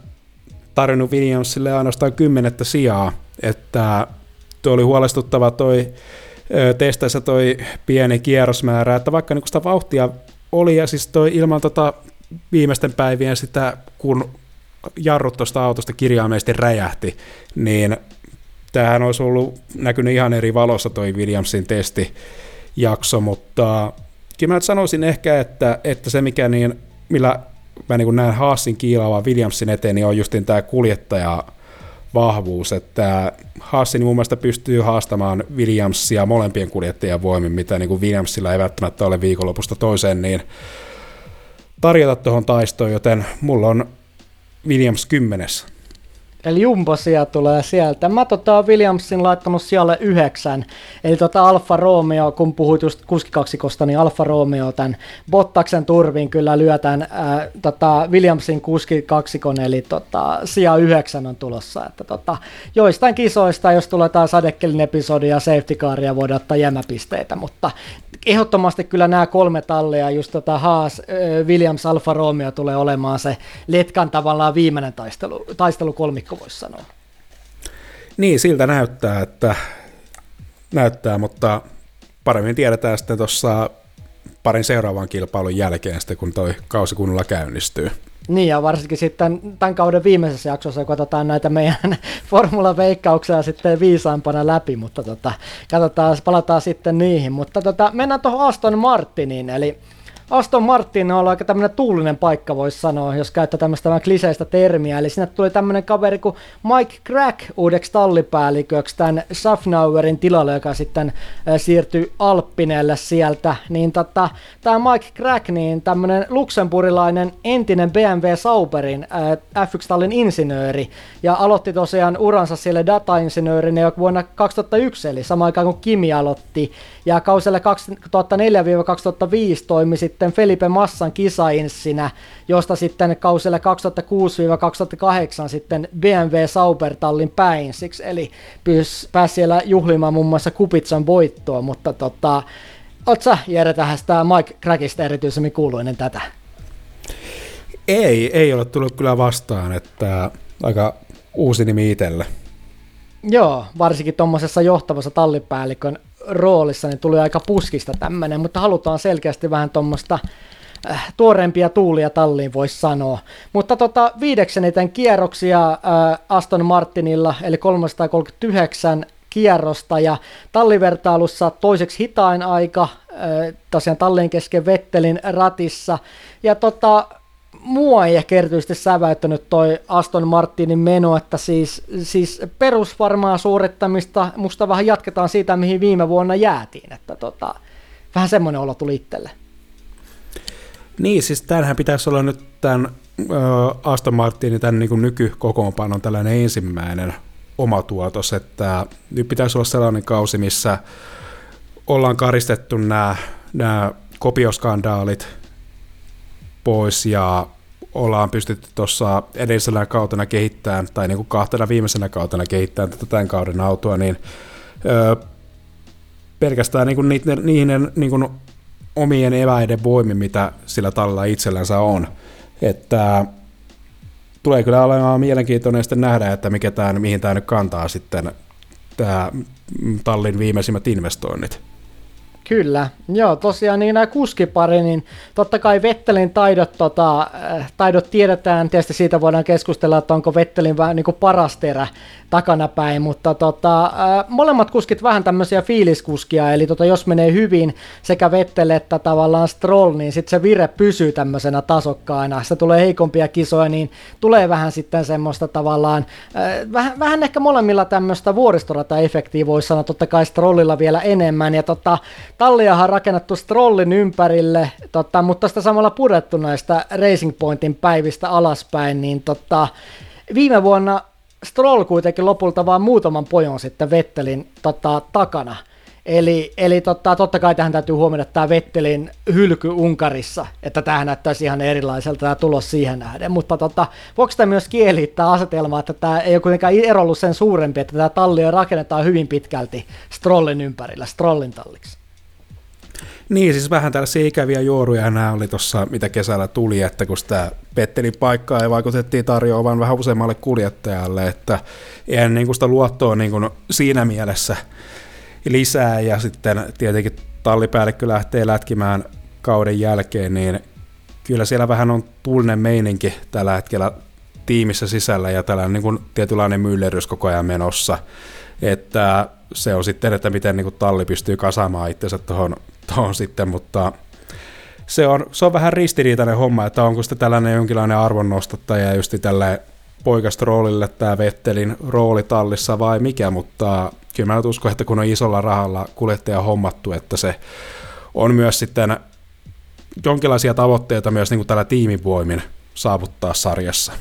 tarjonnut Williamsille ainoastaan kymmenettä sijaa, että tuo oli huolestuttava toi testeissä toi pieni kierrosmäärä, että vaikka niin sitä vauhtia oli ja siis toi ilman tota viimeisten päivien sitä, kun jarrut tuosta autosta kirjaimellisesti räjähti, niin tämähän olisi ollut näkynyt ihan eri valossa toi Williamsin testijakso, mutta kyllä mä sanoisin ehkä, että, että se mikä niin, millä mä niin näen Haasin kiilaavaa Williamsin eteen, niin on justin tämä kuljettaja vahvuus, että Haassin mun mielestä pystyy haastamaan Williamsia molempien kuljettajien voimin, mitä niin kuin Williamsilla ei välttämättä ole viikonlopusta toiseen, niin tarjota tuohon taistoon, joten mulla on Williams 10. Eli Jumbosia tulee sieltä. Mä tota Williamsin laittanut siellä yhdeksän. Eli tota Alfa Romeo, kun puhuit just kuskikaksikosta, niin Alfa Romeo tämän Bottaksen turvin kyllä lyötään ää, tota Williamsin kuskikaksikon, eli tota, sija yhdeksän on tulossa. Että tota, joistain kisoista, jos tulee taas sadekelin episodi ja safety caria, voidaan ottaa jämäpisteitä, mutta ehdottomasti kyllä nämä kolme tallia, just tota Haas, Williams, Alfa Romeo tulee olemaan se Letkan tavallaan viimeinen taistelu, taistelu kolmikko voisi sanoa. Niin, siltä näyttää, että näyttää, mutta paremmin tiedetään sitten tuossa parin seuraavan kilpailun jälkeen sitten, kun toi kausi kunnolla käynnistyy. Niin, ja varsinkin sitten tämän kauden viimeisessä jaksossa, kun katsotaan näitä meidän formula-veikkauksia sitten viisaampana läpi, mutta tota, katsotaan, palataan sitten niihin. Mutta tota, mennään tuohon Aston Martiniin, eli Aston Martin on ollut aika tämmöinen tuulinen paikka, voisi sanoa, jos käyttää tämmöistä kliseistä termiä. Eli sinne tuli tämmöinen kaveri kuin Mike Crack uudeksi tallipäälliköksi tämän Schaffnauerin tilalle, joka sitten äh, siirtyi Alppinelle sieltä. Niin tota, tämä Mike Crack, niin tämmöinen luksemburilainen entinen BMW Sauberin äh, F1-tallin insinööri, ja aloitti tosiaan uransa sille data-insinöörinä jo vuonna 2001, eli sama aikaan kuin Kimi aloitti. Ja kauselle 2004-2005 toimi sitten Felipe Massan kisainssinä, josta sitten kausille 2006-2008 sitten BMW Saubertallin päinsiksi, eli pääsi siellä juhlimaan muun muassa Kupitsan voittoa, mutta tota, Oletko sä Jere tähän sitä Mike Crackista erityisemmin kuuluinen tätä? Ei, ei ole tullut kyllä vastaan, että aika uusi nimi itselle. Joo, varsinkin tuommoisessa johtavassa tallipäällikön roolissa, niin tuli aika puskista tämmöinen, mutta halutaan selkeästi vähän tuommoista äh, tuoreempia tuulia talliin, voisi sanoa. Mutta tota, viideksen eniten kierroksia äh, Aston Martinilla, eli 339 kierrosta, ja tallivertailussa toiseksi hitain aika, äh, tosiaan tallin kesken Vettelin ratissa, ja tota, mua ei ehkä erityisesti säväyttänyt toi Aston Martinin meno, että siis, siis perusvarmaa suorittamista, musta vähän jatketaan siitä, mihin viime vuonna jäätiin, että tota, vähän semmoinen olo tuli itselle. Niin, siis tämähän pitäisi olla nyt tämän äh, Aston Martinin tämän niin nykykokoonpanon tällainen ensimmäinen oma tuotos, että nyt pitäisi olla sellainen kausi, missä ollaan karistettu nämä, nämä kopioskandaalit – pois ja ollaan pystytty tuossa edellisellä kautena kehittämään, tai niin kuin kahtena viimeisenä kautena kehittämään tätä tämän kauden autoa, niin öö, pelkästään niin kuin niiden, niiden niin kuin omien eväiden voimin, mitä sillä tallella itsellänsä on. Että tulee kyllä olemaan mielenkiintoinen sitten nähdä, että mikä tämä, mihin tämä nyt kantaa sitten tämä tallin viimeisimmät investoinnit. Kyllä, joo, tosiaan niin nämä kuskipari, niin totta kai Vettelin taidot, tota, äh, taidot tiedetään, tietysti siitä voidaan keskustella, että onko Vettelin vähän niin kuin paras terä takanapäin, mutta tota, äh, molemmat kuskit vähän tämmöisiä fiiliskuskia, eli tota, jos menee hyvin sekä Vettel että tavallaan Stroll, niin sitten se vire pysyy tämmöisenä tasokkaana, se tulee heikompia kisoja, niin tulee vähän sitten semmoista tavallaan, äh, vähän, vähän ehkä molemmilla tämmöistä vuoristorata-efektiä voisi sanoa, totta kai Strollilla vielä enemmän, ja tota, talliahan on rakennettu Strollin ympärille, tota, mutta sitä samalla purettu näistä Racing Pointin päivistä alaspäin, niin tota, viime vuonna Stroll kuitenkin lopulta vaan muutaman pojon sitten Vettelin tota, takana. Eli, eli totta, totta kai tähän täytyy huomioida tämä Vettelin hylky Unkarissa, että tähän näyttäisi ihan erilaiselta tämä tulos siihen nähden. Mutta tota, voiko tämä myös kielittää asetelmaa, että tämä ei ole kuitenkaan ero ollut sen suurempi, että tämä talli rakennetaan hyvin pitkälti Strollin ympärillä, Strollin talliksi? Niin, siis vähän tällaisia ikäviä juoruja nämä oli tuossa, mitä kesällä tuli, että kun sitä Pettelin paikkaa ei vaikutettiin tarjoavan vähän useammalle kuljettajalle, että eihän niin sitä luottoa niin kuin siinä mielessä lisää, ja sitten tietenkin tallipäällikkö lähtee lätkimään kauden jälkeen, niin kyllä siellä vähän on tuulinen meininki tällä hetkellä tiimissä sisällä ja tällainen niin kuin tietynlainen myllerys koko ajan menossa. Että se on sitten, että miten niin kuin talli pystyy kasaamaan itsensä tuohon tohon sitten, mutta se on, se on vähän ristiriitainen homma, että onko sitten tällainen jonkinlainen arvonnostattaja just tälle poikastroolille tämä Vettelin rooli tallissa vai mikä, mutta kyllä mä uskon, että kun on isolla rahalla kuljettaja hommattu, että se on myös sitten jonkinlaisia tavoitteita myös niin kuin tällä tiimivoimin saavuttaa sarjassa.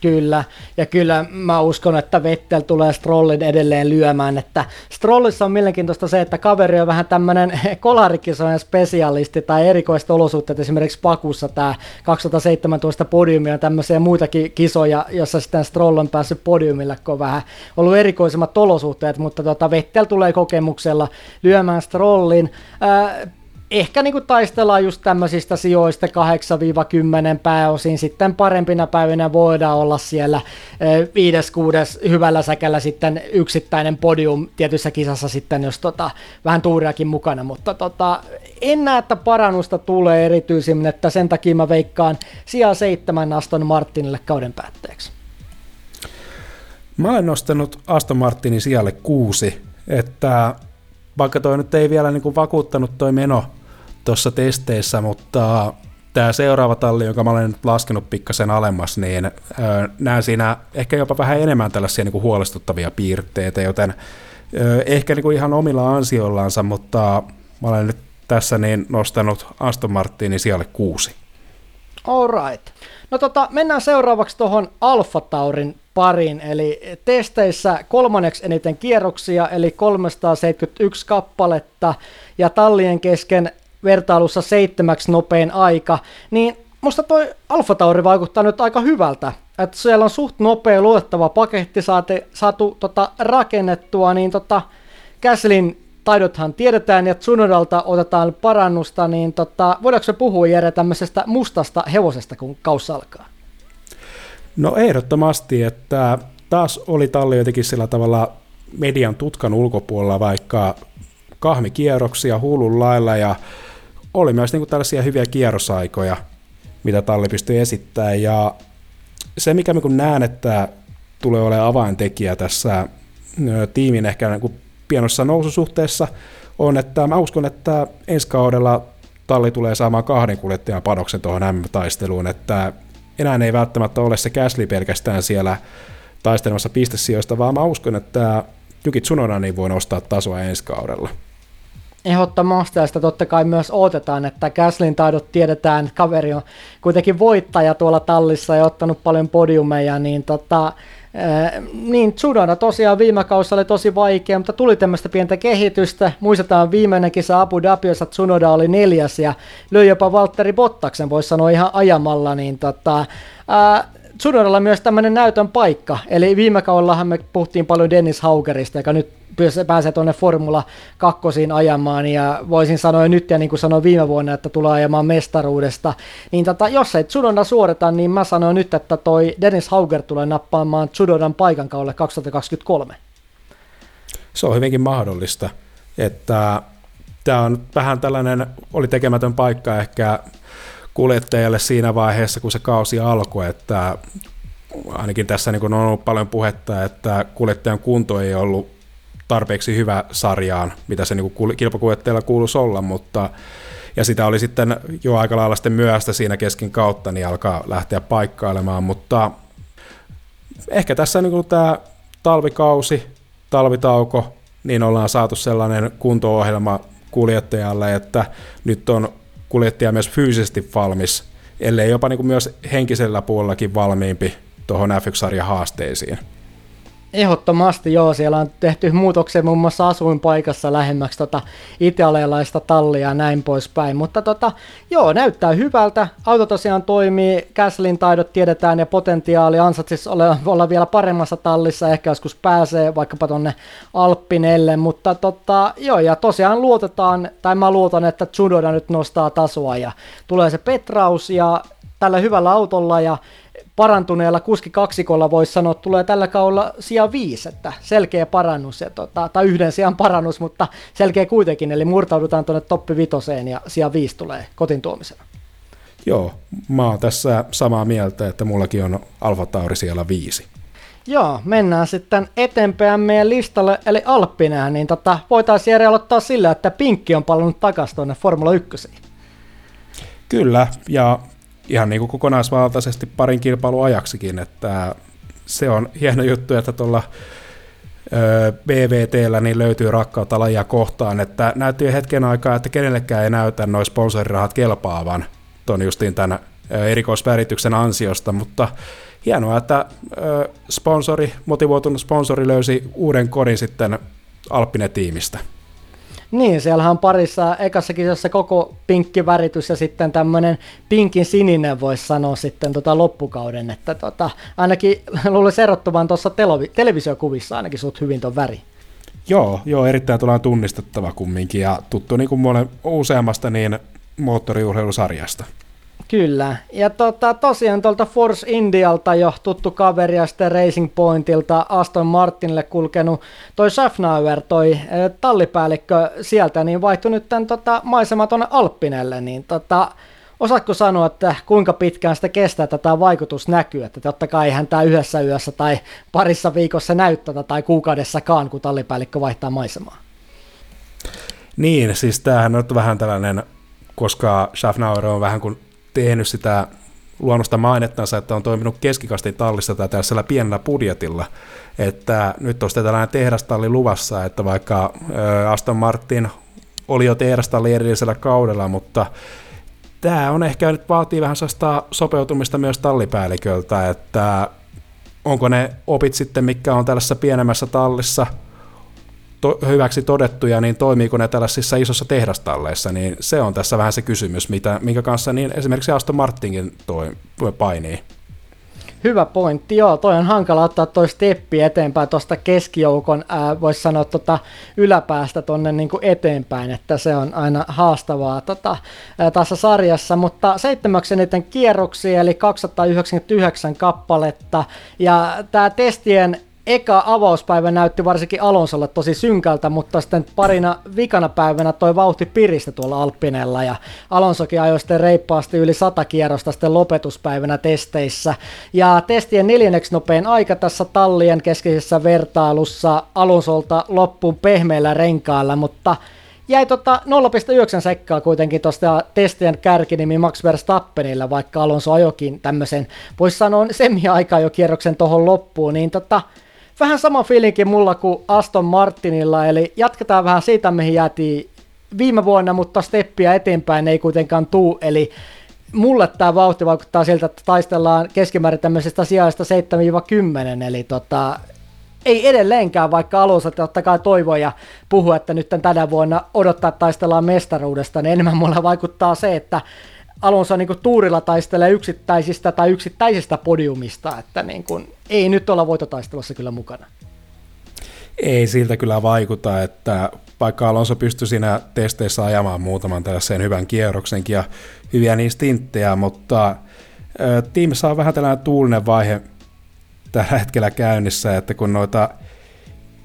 Kyllä, ja kyllä mä uskon, että Vettel tulee Strollin edelleen lyömään, että Strollissa on mielenkiintoista se, että kaveri on vähän tämmöinen kolarikisojen spesialisti tai erikoista olosuhteet, esimerkiksi Pakussa tämä 2017 podiumi ja tämmöisiä muitakin kisoja, jossa sitten Stroll on päässyt podiumille, kun on vähän ollut erikoisemmat olosuhteet, mutta tota, Vettel tulee kokemuksella lyömään Strollin. Ää, ehkä niin kuin taistellaan just tämmöisistä sijoista 8-10 pääosin, sitten parempina päivinä voidaan olla siellä 5-6 hyvällä säkällä sitten yksittäinen podium tietyssä kisassa sitten, jos tota, vähän tuuriakin mukana, mutta tota, en näe, että parannusta tulee erityisemmin, että sen takia mä veikkaan sijaa seitsemän Aston Martinille kauden päätteeksi. Mä olen nostanut Aston Martinin sijalle kuusi, että vaikka toi nyt ei vielä niin kuin vakuuttanut toi meno tuossa testeissä, mutta tämä seuraava talli, jonka mä olen nyt laskenut pikkasen alemmas, niin ö, näen siinä ehkä jopa vähän enemmän tällaisia niin kuin huolestuttavia piirteitä, joten ö, ehkä niin kuin ihan omilla ansioillansa, mutta mä olen nyt tässä niin nostanut Aston Martinin sijalle kuusi. Alright. No tota, mennään seuraavaksi tuohon Alfa Taurin pariin, eli testeissä kolmanneksi eniten kierroksia, eli 371 kappaletta, ja tallien kesken vertailussa seitsemäksi nopein aika, niin musta toi Alfa Tauri vaikuttaa nyt aika hyvältä. Että siellä on suht nopea luettava paketti saate, saatu tota, rakennettua, niin tota, Käslin taidothan tiedetään ja Tsunodalta otetaan parannusta, niin tota, voidaanko se puhua Jere tämmöisestä mustasta hevosesta, kun kaus alkaa? No ehdottomasti, että taas oli talli jotenkin sillä tavalla median tutkan ulkopuolella, vaikka kahmikierroksia huulun lailla ja oli myös niin kuin tällaisia hyviä kierrosaikoja, mitä talli pystyi esittämään. Ja se, mikä mä näen, että tulee olemaan avaintekijä tässä tiimin ehkä niin kuin pienossa noususuhteessa, on, että mä uskon, että ensi kaudella talli tulee saamaan kahden kuljettajan panoksen tuohon M-taisteluun, että enää ei välttämättä ole se Käsli pelkästään siellä taistelemassa pistesijoista, vaan mä uskon, että Juki Tsunoda niin voi nostaa tasoa ensi kaudella. Ehdottomasti, ja sitä totta kai myös odotetaan, että Käslin taidot tiedetään, että kaveri on kuitenkin voittaja tuolla tallissa ja ottanut paljon podiumeja, niin tota, Äh, niin, Tsunoda tosiaan viime kaudessa oli tosi vaikea, mutta tuli tämmöistä pientä kehitystä. Muistetaan viimeinen kisa Abu Dhabi, jossa Tsunoda oli neljäs ja löi jopa Valtteri Bottaksen, voisi sanoa ihan ajamalla, niin tota, äh, Tsunodalla myös tämmöinen näytön paikka. Eli viime kaudellahan me puhuttiin paljon Dennis Haugerista, joka nyt pääsee tuonne Formula 2 ajamaan, ja voisin sanoa nyt, ja niin kuin sanoin viime vuonna, että tulee ajamaan mestaruudesta, niin tota, jos ei Tsunoda suorita, niin mä sanoin nyt, että toi Dennis Hauger tulee nappaamaan Tsunodan paikan kaudelle 2023. Se on hyvinkin mahdollista, että tämä on vähän tällainen, oli tekemätön paikka ehkä kuljettajalle siinä vaiheessa, kun se kausi alkoi, että ainakin tässä niin on ollut paljon puhetta, että kuljettajan kunto ei ollut tarpeeksi hyvä sarjaan, mitä se niin kilpakuljettajalla kuuluisi olla, mutta ja sitä oli sitten jo aika lailla sitten myöhäistä siinä kesken kautta, niin alkaa lähteä paikkailemaan, mutta ehkä tässä niin kuin tämä talvikausi, talvitauko, niin ollaan saatu sellainen kunto-ohjelma kuljettajalle, että nyt on kuljettaja myös fyysisesti valmis, ellei jopa niin kuin myös henkisellä puolellakin valmiimpi tuohon F1-sarjan haasteisiin. Ehdottomasti joo, siellä on tehty muutoksia muun muassa asuinpaikassa lähemmäksi tota italialaista tallia ja näin poispäin, mutta tota, joo, näyttää hyvältä, auto tosiaan toimii, Käslin taidot tiedetään ja potentiaali. Ansaitsisi olla, olla vielä paremmassa tallissa, ehkä joskus pääsee vaikkapa tonne Alppinelle, mutta tota, joo, ja tosiaan luotetaan, tai mä luotan, että Tsunoda nyt nostaa tasoa ja tulee se Petraus ja tällä hyvällä autolla ja parantuneella kuskikaksikolla voisi sanoa, että tulee tällä kaudella sija viisi, että selkeä parannus, ja tota, tai yhden sijan parannus, mutta selkeä kuitenkin, eli murtaudutaan tuonne toppi vitoseen ja sija viisi tulee kotin tuomisena. Joo, mä oon tässä samaa mieltä, että mullakin on Alfa Tauri siellä viisi. Joo, mennään sitten eteenpäin meidän listalle, eli Alppinään, niin tota, voitaisiin Jere aloittaa sillä, että Pinkki on palannut takaisin tuonne Formula 1. Kyllä, ja ihan niin kuin kokonaisvaltaisesti parin kilpailuajaksikin, että se on hieno juttu, että tuolla BVTllä niin löytyy rakkautta lajia kohtaan, että näytti jo hetken aikaa, että kenellekään ei näytä noin sponsorirahat kelpaavan tuon justiin tämän erikoisvärityksen ansiosta, mutta hienoa, että sponsori, motivoitunut sponsori löysi uuden kodin sitten Alppine-tiimistä. Niin, siellähän on parissa ekassa kisassa koko pinkki väritys ja sitten tämmöinen pinkin sininen voisi sanoa sitten tota loppukauden, että tota, ainakin luulisin erottuvan tuossa televi- televisiokuvissa ainakin sut hyvin ton väri. Joo, joo, erittäin tullaan tunnistettava kumminkin ja tuttu niin kuin useammasta niin moottoriurheilusarjasta. Kyllä. Ja tota, tosiaan tuolta Force Indialta jo tuttu kaveri ja sitten Racing Pointilta Aston Martinille kulkenut toi Schaffnauer, toi e, tallipäällikkö sieltä, niin vaihtui nyt tämän tota, maisema tuonne Alppinelle, niin tota, osaatko sanoa, että kuinka pitkään sitä kestää, että tämä vaikutus näkyy, että totta kai eihän tämä yhdessä yössä tai parissa viikossa näyttää tai kuukaudessakaan, kun tallipäällikkö vaihtaa maisemaa. Niin, siis tämähän on vähän tällainen, koska Schaffnauer on vähän kuin tehnyt sitä luonnosta mainettansa, että on toiminut keskikastin tallissa tai tällaisella pienellä budjetilla, että nyt on sitten tällainen tehdastalli luvassa, että vaikka Aston Martin oli jo tehdastalli edellisellä kaudella, mutta tämä on ehkä nyt vaatii vähän sellaista sopeutumista myös tallipäälliköltä, että onko ne opit sitten, mikä on tällaisessa pienemmässä tallissa – to, hyväksi todettuja, niin toimiiko ne tällaisissa isossa tehdastalleissa, niin se on tässä vähän se kysymys, mitä, minkä kanssa niin esimerkiksi Aston Martinkin toi, painii. Hyvä pointti, joo, toi on hankala ottaa toi steppi eteenpäin tuosta keskijoukon, voisi sanoa tota, yläpäästä tuonne niinku eteenpäin, että se on aina haastavaa tota, ää, tässä sarjassa, mutta seitsemäksi eniten kierroksia, eli 299 kappaletta, ja tämä testien eka avauspäivä näytti varsinkin Alonsolle tosi synkältä, mutta sitten parina vikana päivänä toi vauhti piristä tuolla Alppinella ja Alonsokin ajoi sitten reippaasti yli sata kierrosta sitten lopetuspäivänä testeissä. Ja testien neljänneksi nopein aika tässä tallien keskeisessä vertailussa Alonsolta loppuun pehmeillä renkailla, mutta jäi tota 0,9 sekkaa kuitenkin tuosta testien kärkinimi Max Verstappenilla, vaikka Alonso ajokin tämmöisen, voisi sanoa semi-aikaa jo kierroksen tuohon loppuun, niin tota, vähän sama fiilinki mulla kuin Aston Martinilla, eli jatketaan vähän siitä, mihin jäätiin viime vuonna, mutta steppiä eteenpäin ei kuitenkaan tuu, eli mulle tämä vauhti vaikuttaa siltä, että taistellaan keskimäärin tämmöisestä sijaista 7-10, eli tota, ei edelleenkään, vaikka alussa totta kai toivoa ja puhua, että nyt tänä vuonna odottaa, taistellaan mestaruudesta, niin enemmän mulle vaikuttaa se, että Alonso niin tuurilla taistelee yksittäisistä tai yksittäisistä podiumista, että niin kuin, ei nyt olla voitotaistelussa kyllä mukana. Ei siltä kyllä vaikuta, että vaikka Alonso pystyi siinä testeissä ajamaan muutaman tällaisen hyvän kierroksenkin ja hyviä niistä mutta tiimissä on vähän tällainen tuulinen vaihe tällä hetkellä käynnissä, että kun noita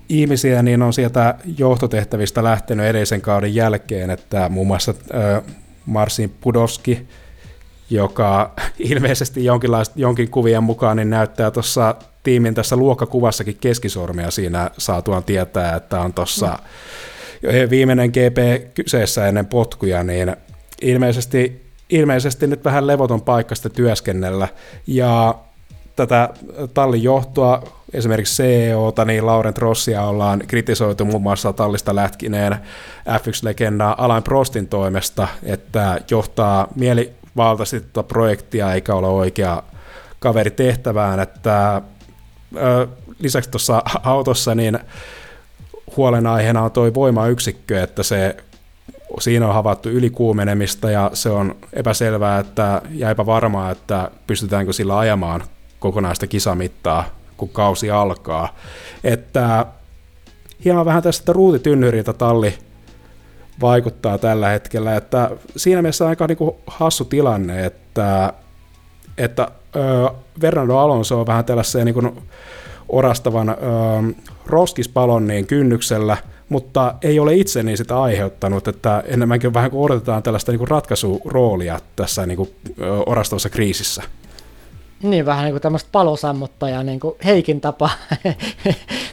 ihmisiä niin on sieltä johtotehtävistä lähtenyt edellisen kauden jälkeen, että muun muassa Marsin Pudowski, joka ilmeisesti jonkin kuvien mukaan niin näyttää tuossa tiimin tässä luokkakuvassakin keskisormia siinä saatuaan tietää, että on tuossa viimeinen GP kyseessä ennen potkuja, niin ilmeisesti, ilmeisesti nyt vähän levoton paikka työskennellä. Ja tätä tallin johtoa, esimerkiksi CEOta, niin Laurent Rossia ollaan kritisoitu muun muassa tallista lätkineen F1-legendaa Alain Prostin toimesta, että johtaa mielivaltaisesti tuota projektia eikä ole oikea kaveri tehtävään, että lisäksi tuossa autossa niin huolenaiheena on tuo voimayksikkö, että se siinä on havaittu ylikuumenemista ja se on epäselvää että, ja epävarmaa, että pystytäänkö sillä ajamaan kokonaista kisamittaa, kun kausi alkaa. Että hieman vähän tästä ruutitynnyriltä talli vaikuttaa tällä hetkellä, että siinä mielessä aika niin kuin hassu tilanne, että, että ö, Fernando Alonso on vähän tällaisen niin kuin orastavan roskispalon niin kynnyksellä, mutta ei ole itse niin sitä aiheuttanut, että enemmänkin vähän kuin odotetaan tällaista niin kuin ratkaisuroolia tässä niin kuin, ö, orastavassa kriisissä. Niin, vähän niin kuin tämmöistä palosammuttajaa, niin kuin Heikin tapa.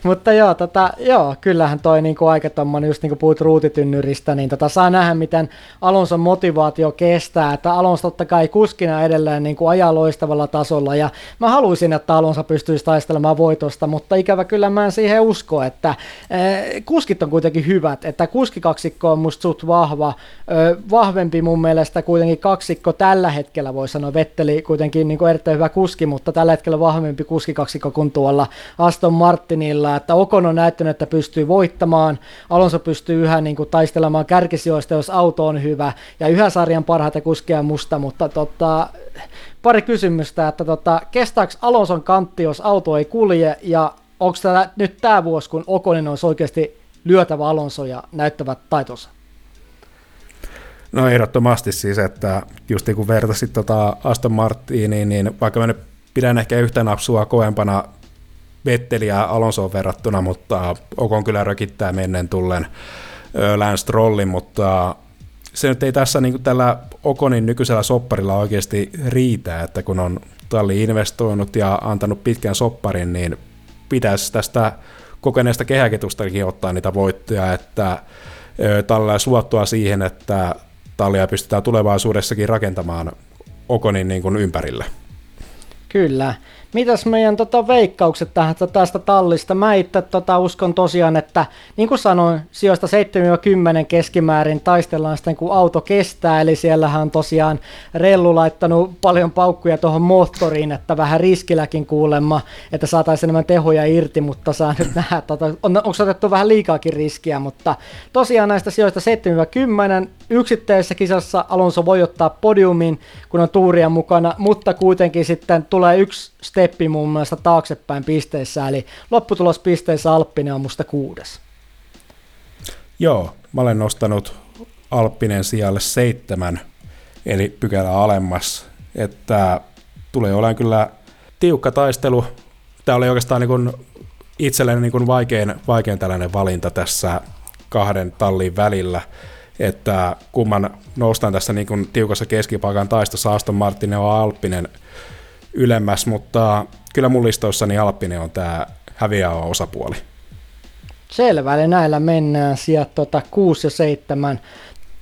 Mutta joo, tota, joo, kyllähän toi niin kuin aika tommonen, just niin kuin puhut ruutitynnyristä, niin tota, saa nähdä, miten Alonson motivaatio kestää. Että Alonso totta kai kuskina edelleen niin kuin ajaa loistavalla tasolla, ja mä haluaisin, että Alonso pystyisi taistelemaan voitosta, mutta ikävä kyllä mä en siihen usko, että eh, kuskit on kuitenkin hyvät, että kuskikaksikko on musta suht vahva, eh, vahvempi mun mielestä kuitenkin kaksikko tällä hetkellä, voi sanoa, Vetteli kuitenkin niin kuin erittäin hyvä kuski, mutta tällä hetkellä vahvempi kuskikaksikko kuin tuolla Aston Martinilla, että Okon on näyttänyt, että pystyy voittamaan, Alonso pystyy yhä niin kuin, taistelemaan kärkisijoista, jos auto on hyvä, ja yhä sarjan parhaita kuskeja musta, mutta tota, pari kysymystä, että tota, kestääkö Alonson kantti, jos auto ei kulje, ja onko tämä nyt tämä vuosi, kun Okonin olisi oikeasti lyötävä Alonso ja näyttävät taitonsa? No ehdottomasti siis, että just niin kun vertasit tota Aston Martiniin, niin vaikka mä nyt pidän ehkä yhtä napsua kovempana Vetteliä Alonsoon verrattuna, mutta Okon kyllä rökittää mennen tullen Lance Strollin, mutta se nyt ei tässä niin tällä Okonin nykyisellä sopparilla oikeasti riitä, että kun on talli investoinut ja antanut pitkän sopparin, niin pitäisi tästä kokeneesta kehäketustakin ottaa niitä voittoja, että tällä suottua siihen, että tallia pystytään tulevaisuudessakin rakentamaan Okonin niin kuin ympärille. Kyllä. Mitäs meidän tota, veikkaukset tähän, tästä tallista? Mä itse tota, uskon tosiaan, että niin kuin sanoin, sijoista 7-10 keskimäärin taistellaan sitten, kun auto kestää, eli siellähän on tosiaan Rellu laittanut paljon paukkuja tuohon moottoriin, että vähän riskilläkin kuulemma, että saataisiin enemmän tehoja irti, mutta saa nyt nähdä, tota, on, onko otettu vähän liikaakin riskiä, mutta tosiaan näistä sijoista 7-10 yksittäisessä kisassa Alonso voi ottaa podiumin, kun on tuuria mukana, mutta kuitenkin sitten tulee yksi steppi mun mielestä taaksepäin pisteissä, eli lopputulospisteissä Alppinen on musta kuudes. Joo, mä olen nostanut Alppinen sijalle seitsemän, eli pykälä alemmas, että tulee olemaan kyllä tiukka taistelu. Tämä oli oikeastaan niin kuin itselleni niin kuin vaikein, vaikein tällainen valinta tässä kahden tallin välillä, että kumman noustaan tässä niin kuin tiukassa keskipaikan taistossa Aston Martin ja Alppinen ylemmäs, mutta kyllä mun listoissani Alppinen on tämä häviävä osapuoli. Selvä, eli näillä mennään sieltä tota 6 ja 7.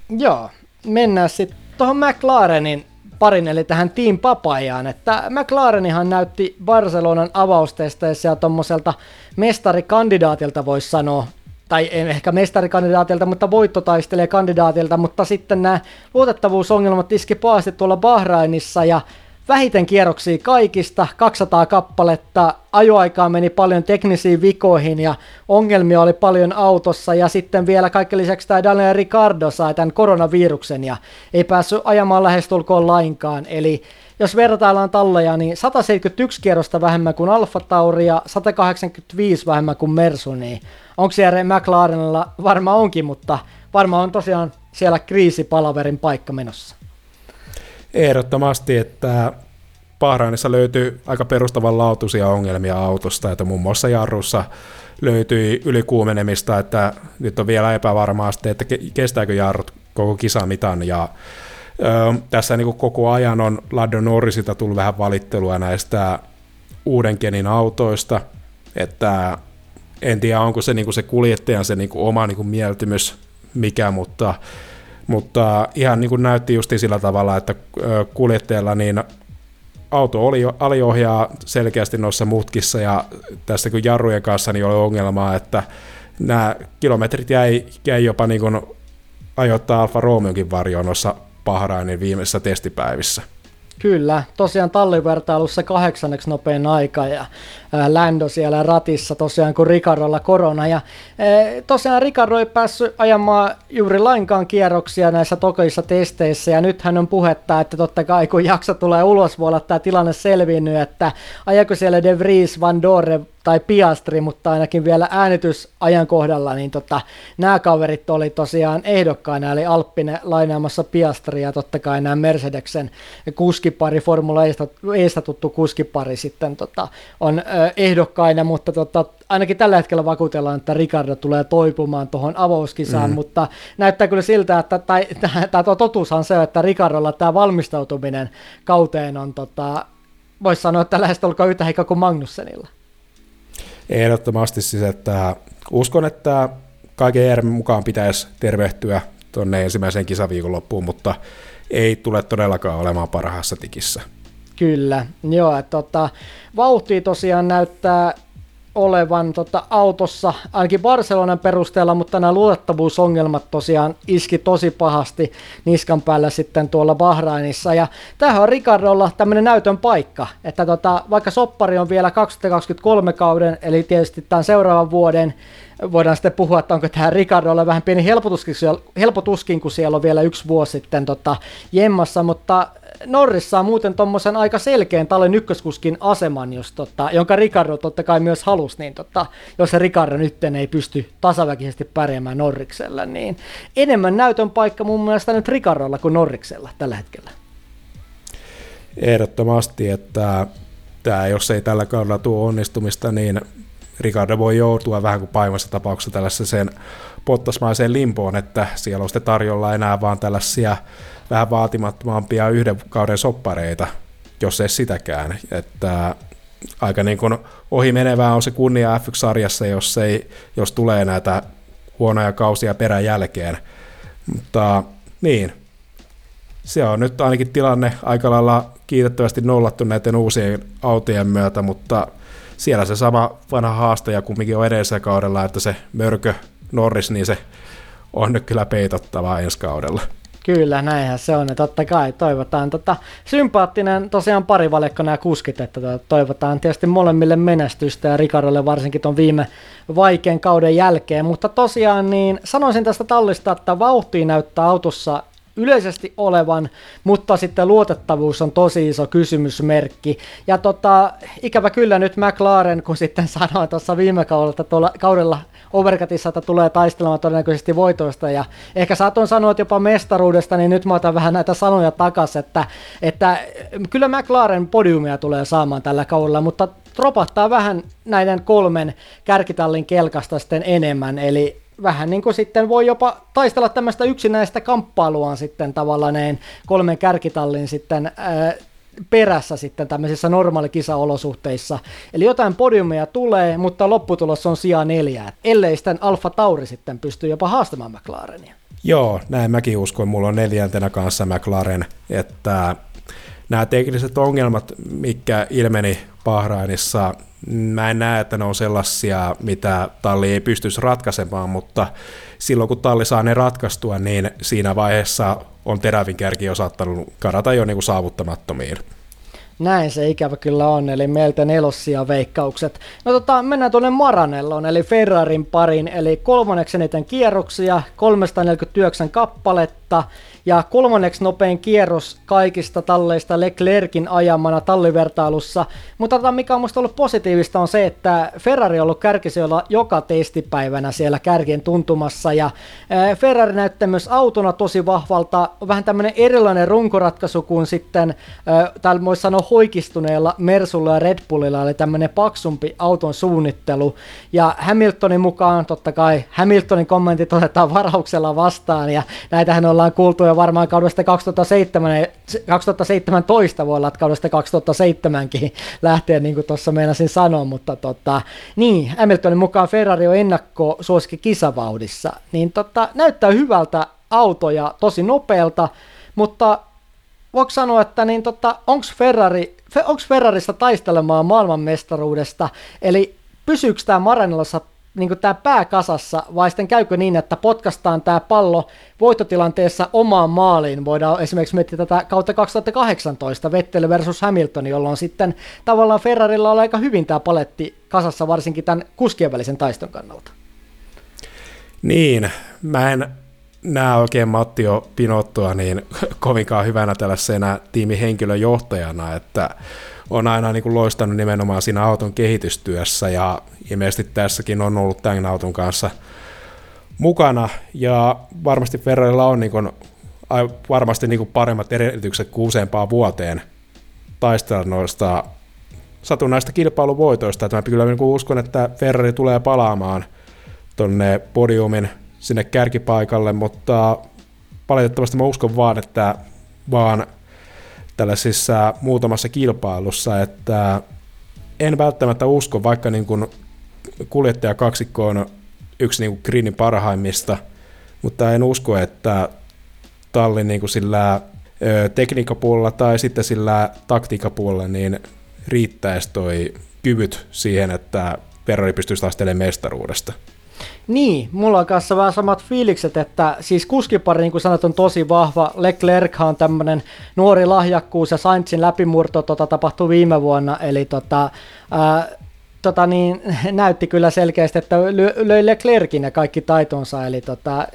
Joo, mennään sitten tuohon McLarenin parin, eli tähän Team Papajaan, että McLarenihan näytti Barcelonan avaustesteissä ja tuommoiselta mestarikandidaatilta voisi sanoa, tai ei ehkä mestarikandidaatilta, mutta voittotaistelee kandidaatilta, mutta sitten nämä luotettavuusongelmat iski pahasti tuolla Bahrainissa ja vähiten kierroksia kaikista, 200 kappaletta, ajoaikaa meni paljon teknisiin vikoihin ja ongelmia oli paljon autossa ja sitten vielä kaikki lisäksi tämä Daniel Ricardo sai tämän koronaviruksen ja ei päässyt ajamaan lähestulkoon lainkaan, eli jos vertaillaan talleja, niin 171 kierrosta vähemmän kuin Alfa Tauri ja 185 vähemmän kuin Mersu, niin onko siellä McLarenilla? Varmaan onkin, mutta varmaan on tosiaan siellä kriisipalaverin paikka menossa. Ehdottomasti, että Bahrainissa löytyy aika perustavanlaatuisia ongelmia autosta, että muun muassa jarrussa löytyi ylikuumenemista, että nyt on vielä epävarmaa sitten, että kestääkö jarrut koko kisamitan ja ö, tässä niin koko ajan on Lando Norrisilta tullut vähän valittelua näistä uuden autoista, että en tiedä onko se, niin se kuljettajan se niin oma niin mieltymys mikä, mutta mutta ihan niin kuin näytti just sillä tavalla, että kuljettajalla niin auto oli aliohjaa selkeästi noissa mutkissa ja tässä kun jarrujen kanssa niin oli ongelmaa, että nämä kilometrit jäi, jäi jopa niin kuin ajoittaa Alfa Romeokin varjoon noissa Bahrainin viimeisissä testipäivissä. Kyllä, tosiaan tallivertailussa kahdeksanneksi nopein aika ja Lando siellä ratissa tosiaan kuin Ricardolla korona. Ja tosiaan Ricardo ei päässyt ajamaan juuri lainkaan kierroksia näissä tokeissa testeissä ja nyt hän on puhetta, että totta kai kun jakso tulee ulos voi olla tämä tilanne selvinnyt, että ajako siellä De Vries, Van Dorre tai Piastri, mutta ainakin vielä äänitysajan kohdalla, niin tota, nämä kaverit oli tosiaan ehdokkaina, eli Alppine lainaamassa Piastria, totta kai nämä Mercedeksen kuskipari, Formula Eistä tuttu kuskipari sitten tota, on ehdokkaina, mutta tota, ainakin tällä hetkellä vakuutellaan, että Ricardo tulee toipumaan tuohon avauskisaan, mm. mutta näyttää kyllä siltä, että tai, tämä totuushan on se, että Ricardolla tämä valmistautuminen kauteen on, tota, voisi sanoa, että lähestulkoon yhtä heikä kuin Magnussenilla. Ehdottomasti siis, että uskon, että kaiken järjen mukaan pitäisi tervehtyä tuonne ensimmäiseen kisaviikonloppuun, mutta ei tule todellakaan olemaan parhaassa tikissä. Kyllä, joo, että tota, vauhti tosiaan näyttää olevan tota, autossa, ainakin Barcelonan perusteella, mutta nämä luotettavuusongelmat tosiaan iski tosi pahasti niskan päällä sitten tuolla Bahrainissa. Ja tämähän on Ricardolla tämmöinen näytön paikka, että tota, vaikka soppari on vielä 2023 kauden, eli tietysti tämän seuraavan vuoden, voidaan sitten puhua, että onko tämä Ricardolla vähän pieni helpotuskin, helpotuskin kun siellä on vielä yksi vuosi sitten tota, jemmassa, mutta Norris saa muuten tuommoisen aika selkeän talon ykköskuskin aseman, jos tota, jonka Ricardo totta kai myös halusi, niin tota, jos se Ricardo nyt ei pysty tasaväkisesti pärjäämään Norriksella, niin enemmän näytön paikka mun mielestä nyt Ricardolla kuin Norriksella tällä hetkellä. Ehdottomasti, että tämä, jos ei tällä kaudella tuo onnistumista, niin Ricardo voi joutua vähän kuin paimassa tapauksessa tällaiseen pottasmaiseen limpoon, että siellä on sitten tarjolla enää vaan tällaisia vähän vaatimattomampia yhden kauden soppareita, jos ei sitäkään. Että aika niin kuin ohi menevää on se kunnia F1-sarjassa, jos, ei, jos tulee näitä huonoja kausia perän jälkeen. Mutta niin, se on nyt ainakin tilanne aika lailla kiitettävästi nollattu näiden uusien autojen myötä, mutta siellä se sama vanha haastaja kumminkin on edellisellä kaudella, että se mörkö Norris, niin se on nyt kyllä peitottavaa ensi kaudella. Kyllä, näinhän se on. Ja totta kai toivotaan tota, sympaattinen tosiaan parivalekko nämä kuskit, että tota, toivotaan tietysti molemmille menestystä ja Ricardolle varsinkin tuon viime vaikean kauden jälkeen. Mutta tosiaan niin sanoisin tästä tallista, että vauhti näyttää autossa yleisesti olevan, mutta sitten luotettavuus on tosi iso kysymysmerkki. Ja tota, ikävä kyllä nyt McLaren, kun sitten sanoi tuossa viime kaudella, että tuolla kaudella Overcutissa, että tulee taistelemaan todennäköisesti voitoista ja ehkä saatoin sanoa että jopa mestaruudesta, niin nyt mä otan vähän näitä sanoja takas, että, että kyllä McLaren podiumia tulee saamaan tällä kaudella, mutta tropattaa vähän näiden kolmen kärkitallin kelkasta sitten enemmän, eli vähän niin kuin sitten voi jopa taistella tämmöistä yksinäistä kamppailua sitten tavallaan kolmen kärkitallin sitten ää, perässä sitten tämmöisissä normaalikisaolosuhteissa. Eli jotain podiumia tulee, mutta lopputulos on sijaan neljä, ellei sitten Alfa Tauri sitten pysty jopa haastamaan McLarenia. Joo, näin mäkin uskon. Mulla on neljäntenä kanssa McLaren, että nämä tekniset ongelmat, mikä ilmeni Bahrainissa, mä en näe, että ne on sellaisia, mitä talli ei pystyisi ratkaisemaan, mutta silloin kun talli saa ne ratkaistua, niin siinä vaiheessa on terävin kärki jo saattanut karata jo niin saavuttamattomiin. Näin se ikävä kyllä on, eli meiltä nelossia veikkaukset. No tota, mennään tuonne Maranelloon, eli Ferrarin parin, eli kolmanneksi eniten kierroksia, 349 kappaletta, ja kolmanneksi nopein kierros kaikista talleista Leclerkin ajamana tallivertailussa. Mutta tota, mikä on musta ollut positiivista on se, että Ferrari on ollut kärkisijoilla joka testipäivänä siellä kärkien tuntumassa. Ja Ferrari näyttää myös autona tosi vahvalta. Vähän tämmöinen erilainen runkoratkaisu kuin sitten, ää, täällä voisi sanoa hoikistuneella Mersulla ja Red Bullilla, eli tämmöinen paksumpi auton suunnittelu. Ja Hamiltonin mukaan, totta kai Hamiltonin kommentit otetaan varauksella vastaan, ja näitähän ollaan kuultu jo varmaan kaudesta 2007, 2017 voi olla, että kaudesta 2007kin lähtee, niin kuin tuossa meinasin sanoa, mutta tota, niin, Hamiltonin mukaan Ferrari on ennakko suosikki kisavauhdissa, niin tota, näyttää hyvältä auto ja tosi nopealta, mutta voiko sanoa, että niin tota, onko Ferrari, onko Ferrarista taistelemaan maailmanmestaruudesta, eli pysyykö tämä Maranellossa niin tämä pääkasassa, vai sitten käykö niin, että potkastaan tämä pallo voittotilanteessa omaan maaliin? Voidaan esimerkiksi miettiä tätä kautta 2018 Vettel versus Hamilton, jolloin sitten tavallaan Ferrarilla on aika hyvin tämä paletti kasassa, varsinkin tämän kuskien välisen taiston kannalta. Niin, mä en näe oikein Mattio Pinottoa niin kovinkaan hyvänä tällaisena tiimin henkilöjohtajana, että on aina niin kuin loistanut nimenomaan siinä auton kehitystyössä ja ilmeisesti tässäkin on ollut tämän auton kanssa mukana ja varmasti Ferrarilla on niin kuin, varmasti niin kuin paremmat edellytykset kuin useampaan vuoteen taistella noista satunnaista kilpailuvoitoista. Että mä kyllä niin kuin uskon, että Ferrari tulee palaamaan tonne podiumin sinne kärkipaikalle, mutta valitettavasti mä uskon vaan, että vaan tällaisissa muutamassa kilpailussa, että en välttämättä usko, vaikka niin kuin kuljettajakaksikko on yksi niin kuin Greenin parhaimmista, mutta en usko, että tallin niin kuin sillä tekniikkapuolella tai sitten sillä taktiikapuolella niin riittäisi toi kyvyt siihen, että Ferrari pystyisi taistelemaan mestaruudesta. Niin, mulla on kanssa vähän samat fiilikset, että siis kuskipari, niin kuin sanot, on tosi vahva. Leclerc on tämmöinen nuori lahjakkuus ja Sainzin läpimurto tota, tapahtui viime vuonna, eli tota, ää, tota niin, näytti kyllä selkeästi, että löi Leclerkin ja kaikki taitonsa, eli tota,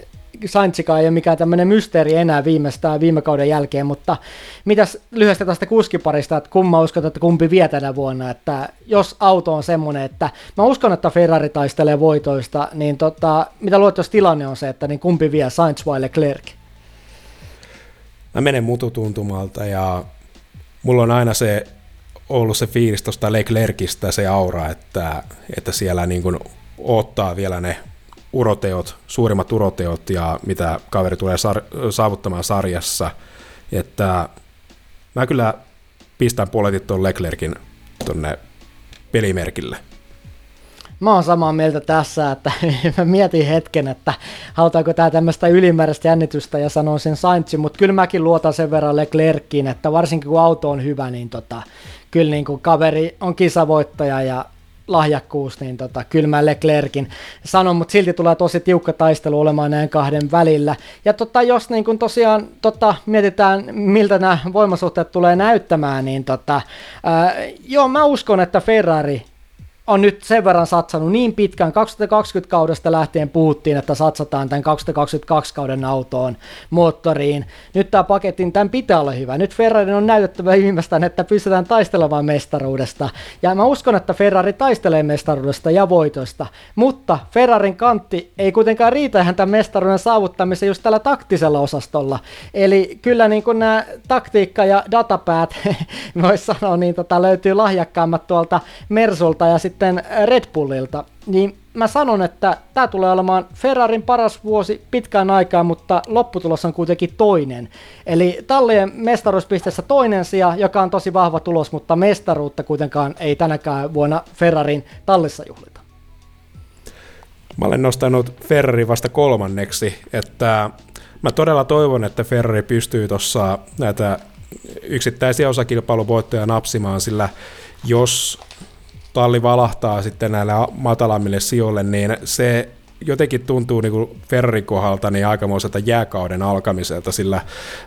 Saintsikaan ei ole mikään tämmöinen mysteeri enää viimeistään viime kauden jälkeen, mutta mitäs lyhyesti tästä kuskiparista, että kumma uskot, että kumpi vie tänä vuonna, että jos auto on semmoinen, että mä uskon, että Ferrari taistelee voitoista, niin tota, mitä luot, jos tilanne on se, että niin kumpi vie, Sainz vai Leclerc? Mä menen mututuntumalta ja mulla on aina se ollut se fiilis tuosta Leclercistä, se aura, että, että siellä niin kuin ottaa vielä ne uroteot, suurimmat uroteot ja mitä kaveri tulee sar- saavuttamaan sarjassa. Että mä kyllä pistän puoletit tuon Leclerkin tonne pelimerkille. Mä oon samaa mieltä tässä, että mä mietin hetken, että halutaanko tää tämmöistä ylimääräistä jännitystä ja sanon sen Saintsin, mutta kyllä mäkin luotan sen verran Leclerkiin, että varsinkin kun auto on hyvä, niin tota, kyllä niin kuin kaveri on kisavoittaja ja lahjakkuus, niin tota, kyllä mä Leclerkin sanon, mutta silti tulee tosi tiukka taistelu olemaan näin kahden välillä. Ja tota, jos niin kun tosiaan tota, mietitään, miltä nämä voimasuhteet tulee näyttämään, niin tota, ää, joo, mä uskon, että Ferrari on nyt sen verran satsannut niin pitkään, 2020 kaudesta lähtien puhuttiin, että satsataan tämän 2022 kauden autoon, moottoriin. Nyt tämä paketin, tämän pitää olla hyvä. Nyt Ferrari on näytettävä viimeistään, että pystytään taistelemaan mestaruudesta. Ja mä uskon, että Ferrari taistelee mestaruudesta ja voitosta, mutta Ferrarin kantti ei kuitenkaan riitä ihan tämän mestaruuden saavuttamiseen just tällä taktisella osastolla. Eli kyllä niin kuin nämä taktiikka- ja datapäät, voisi sanoa, niin tota, löytyy lahjakkaammat tuolta Mersulta ja sitten sitten Red Bullilta, niin mä sanon, että tämä tulee olemaan Ferrarin paras vuosi pitkään aikaa, mutta lopputulos on kuitenkin toinen. Eli tallien mestaruuspisteessä toinen sija, joka on tosi vahva tulos, mutta mestaruutta kuitenkaan ei tänäkään vuonna Ferrarin tallissa juhlita. Mä olen nostanut Ferrari vasta kolmanneksi, että mä todella toivon, että Ferrari pystyy tuossa näitä yksittäisiä osakilpailuvoittoja napsimaan, sillä jos talli valahtaa sitten näille matalammille sijoille, niin se jotenkin tuntuu niin kuin kohdalta niin aikamoiselta jääkauden alkamiselta, sillä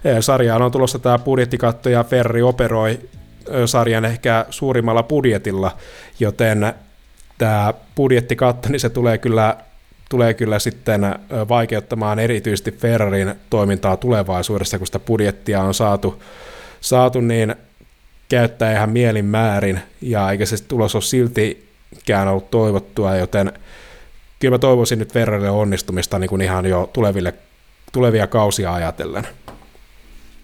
eh, sarjaan on tulossa tämä budjettikatto ja Ferrari operoi eh, sarjan ehkä suurimmalla budjetilla, joten tämä budjettikatto, niin se tulee kyllä, tulee kyllä sitten eh, vaikeuttamaan erityisesti Ferrarin toimintaa tulevaisuudessa, kun sitä budjettia on saatu, saatu niin käyttää ihan mielin määrin, ja eikä se tulos ole siltikään ollut toivottua, joten kyllä mä toivoisin nyt Ferrarille onnistumista niin kuin ihan jo tuleville, tulevia kausia ajatellen.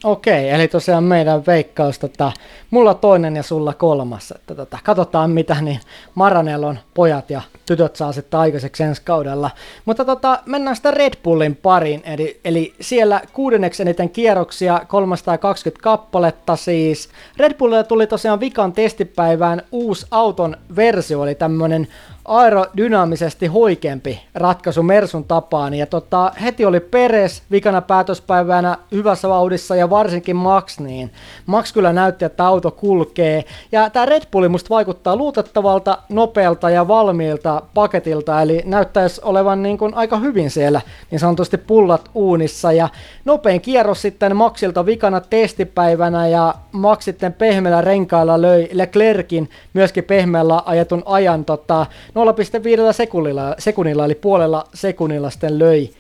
Okei, eli tosiaan meidän veikkaus, tota, mulla toinen ja sulla kolmas. Että tota, katsotaan mitä niin Maranellon pojat ja tytöt saa sitten aikaiseksi ensi kaudella. Mutta tota, mennään sitä Red Bullin pariin, eli, eli siellä kuudenneksi eniten kierroksia, 320 kappaletta siis. Red Bullille tuli tosiaan vikan testipäivään uusi auton versio, eli tämmöinen aerodynaamisesti hoikempi ratkaisu Mersun tapaan. Ja tota, heti oli Peres vikana päätöspäivänä hyvässä vauhdissa ja varsinkin Max, niin Max kyllä näytti, että auto kulkee. Ja tämä Red Bulli musta vaikuttaa luotettavalta, nopealta ja valmiilta paketilta, eli näyttäisi olevan niin kuin aika hyvin siellä niin sanotusti pullat uunissa, ja nopein kierros sitten Maxilta vikana testipäivänä, ja Max sitten pehmeällä renkailla löi Leclerkin myöskin pehmeällä ajetun ajan tota, 0,5 sekunnilla, sekunnilla, eli puolella sekunnilla sitten löi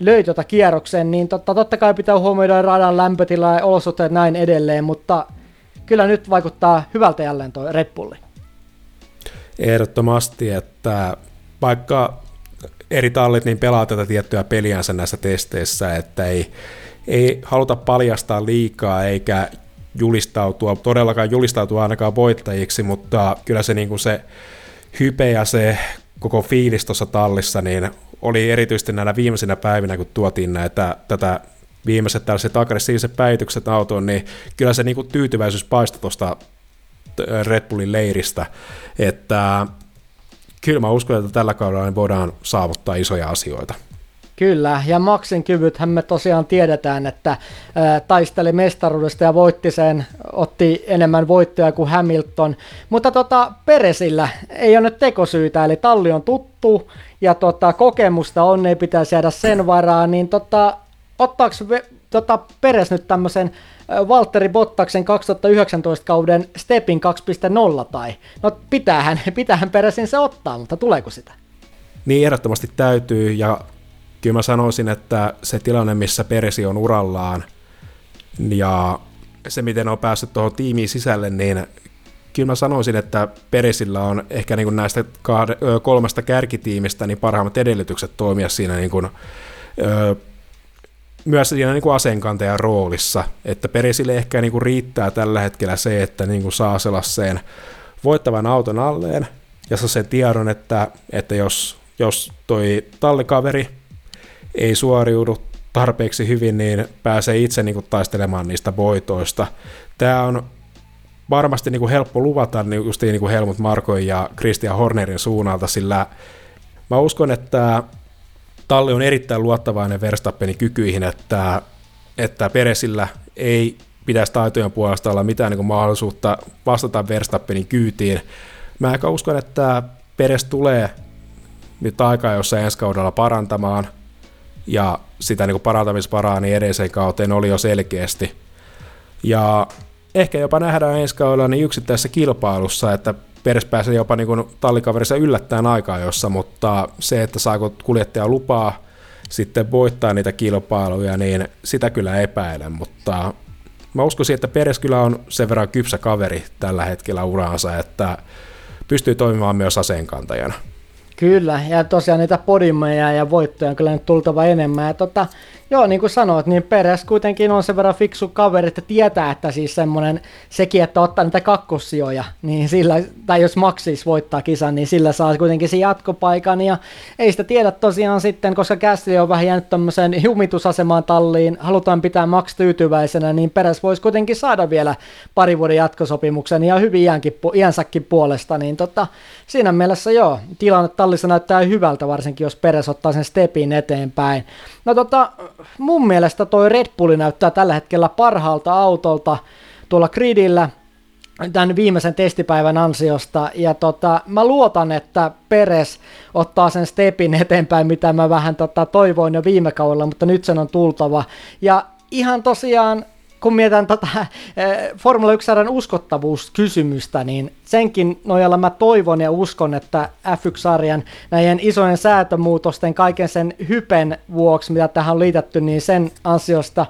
löi tuota kierroksen, niin totta, totta kai pitää huomioida radan lämpötila ja olosuhteet näin edelleen, mutta kyllä nyt vaikuttaa hyvältä jälleen tuo Red Bulli. Ehdottomasti, että vaikka eri tallit niin pelaa tätä tiettyä peliänsä näissä testeissä, että ei, ei haluta paljastaa liikaa eikä julistautua, todellakaan julistautua ainakaan voittajiksi, mutta kyllä se, niin kuin se hype ja se koko fiilis tuossa tallissa niin oli erityisesti näinä viimeisinä päivinä, kun tuotiin näitä, tätä viimeiset tällaiset aggressiiviset päivitykset autoon, niin kyllä se niinku tyytyväisyys paistoi tuosta Red Bullin leiristä, että kyllä mä uskon, että tällä kaudella voidaan saavuttaa isoja asioita. Kyllä, ja Maxin kyvythän me tosiaan tiedetään, että taisteli mestaruudesta ja voitti sen, otti enemmän voittoja kuin Hamilton. Mutta tota, Peresillä ei ole nyt tekosyytä, eli talli on tuttu ja tota, kokemusta on, ei pitäisi jäädä sen varaan, niin tota, ottaako tota, Peres nyt tämmöisen Valtteri Bottaksen 2019 kauden Stepin 2.0 tai, no pitäähän, pitäähän Peresin se ottaa, mutta tuleeko sitä? Niin ehdottomasti täytyy ja kyllä mä sanoisin, että se tilanne, missä Peresi on urallaan ja se, miten on päässyt tuohon tiimiin sisälle, niin kyllä mä sanoisin, että Peresillä on ehkä niin kuin näistä kolmesta kärkitiimistä niin parhaimmat edellytykset toimia siinä niin kuin, ö, myös siinä niin kuin roolissa, että Peresille ehkä niin kuin riittää tällä hetkellä se, että niin kuin saa sellaiseen voittavan auton alleen ja saa sen tiedon, että, että jos, jos toi tallikaveri ei suoriudu tarpeeksi hyvin, niin pääsee itse niin kuin taistelemaan niistä voitoista. Tämä on varmasti niin kuin helppo luvata niin just niin kuin Helmut Markoin ja Christian Hornerin suunnalta, sillä mä uskon, että Talli on erittäin luottavainen Verstappenin kykyihin, että, että Peresillä ei pitäisi taitojen puolesta olla mitään niin kuin mahdollisuutta vastata Verstappenin kyytiin. Mä aika uskon, että Peres tulee nyt aikaa, jossa ensi kaudella parantamaan, ja sitä niin parantamisvaraa niin edelliseen kauteen oli jo selkeästi. Ja ehkä jopa nähdään ensi kaudella niin yksittäisessä kilpailussa, että Peres pääsee jopa niin kuin tallikaverissa yllättäen aikaa jossa, mutta se, että saako kuljettaja lupaa sitten voittaa niitä kilpailuja, niin sitä kyllä epäilen, mutta mä uskoisin, että Peres kyllä on sen verran kypsä kaveri tällä hetkellä uraansa, että pystyy toimimaan myös aseenkantajana. Kyllä, ja tosiaan niitä podimeja ja voittoja on kyllä nyt tultava enemmän. Ja tota, Joo, niin kuin sanoit, niin Peres kuitenkin on sen verran fiksu kaveri, että tietää, että siis semmoinen sekin, että ottaa niitä kakkossijoja, niin sillä, tai jos Max siis voittaa kisan, niin sillä saa kuitenkin sen jatkopaikan, ja ei sitä tiedä tosiaan sitten, koska Kästli on vähän jäänyt tämmöiseen jumitusasemaan talliin, halutaan pitää Max tyytyväisenä, niin Peres voisi kuitenkin saada vielä pari vuoden jatkosopimuksen ja hyvin iänkin, iänsäkin puolesta, niin tota, siinä mielessä joo, tilanne tallissa näyttää hyvältä, varsinkin jos Peres ottaa sen stepin eteenpäin. No tota, mun mielestä toi Red Bulli näyttää tällä hetkellä parhaalta autolta tuolla gridillä tämän viimeisen testipäivän ansiosta, ja tota, mä luotan, että Peres ottaa sen stepin eteenpäin, mitä mä vähän tota, toivoin jo viime kaudella, mutta nyt sen on tultava. Ja ihan tosiaan kun mietitään tota, eh, Formula 1 uskottavuuskysymystä, niin senkin nojalla mä toivon ja uskon, että F1-sarjan näiden isojen säätömuutosten, kaiken sen hypen vuoksi, mitä tähän on liitetty, niin sen ansiosta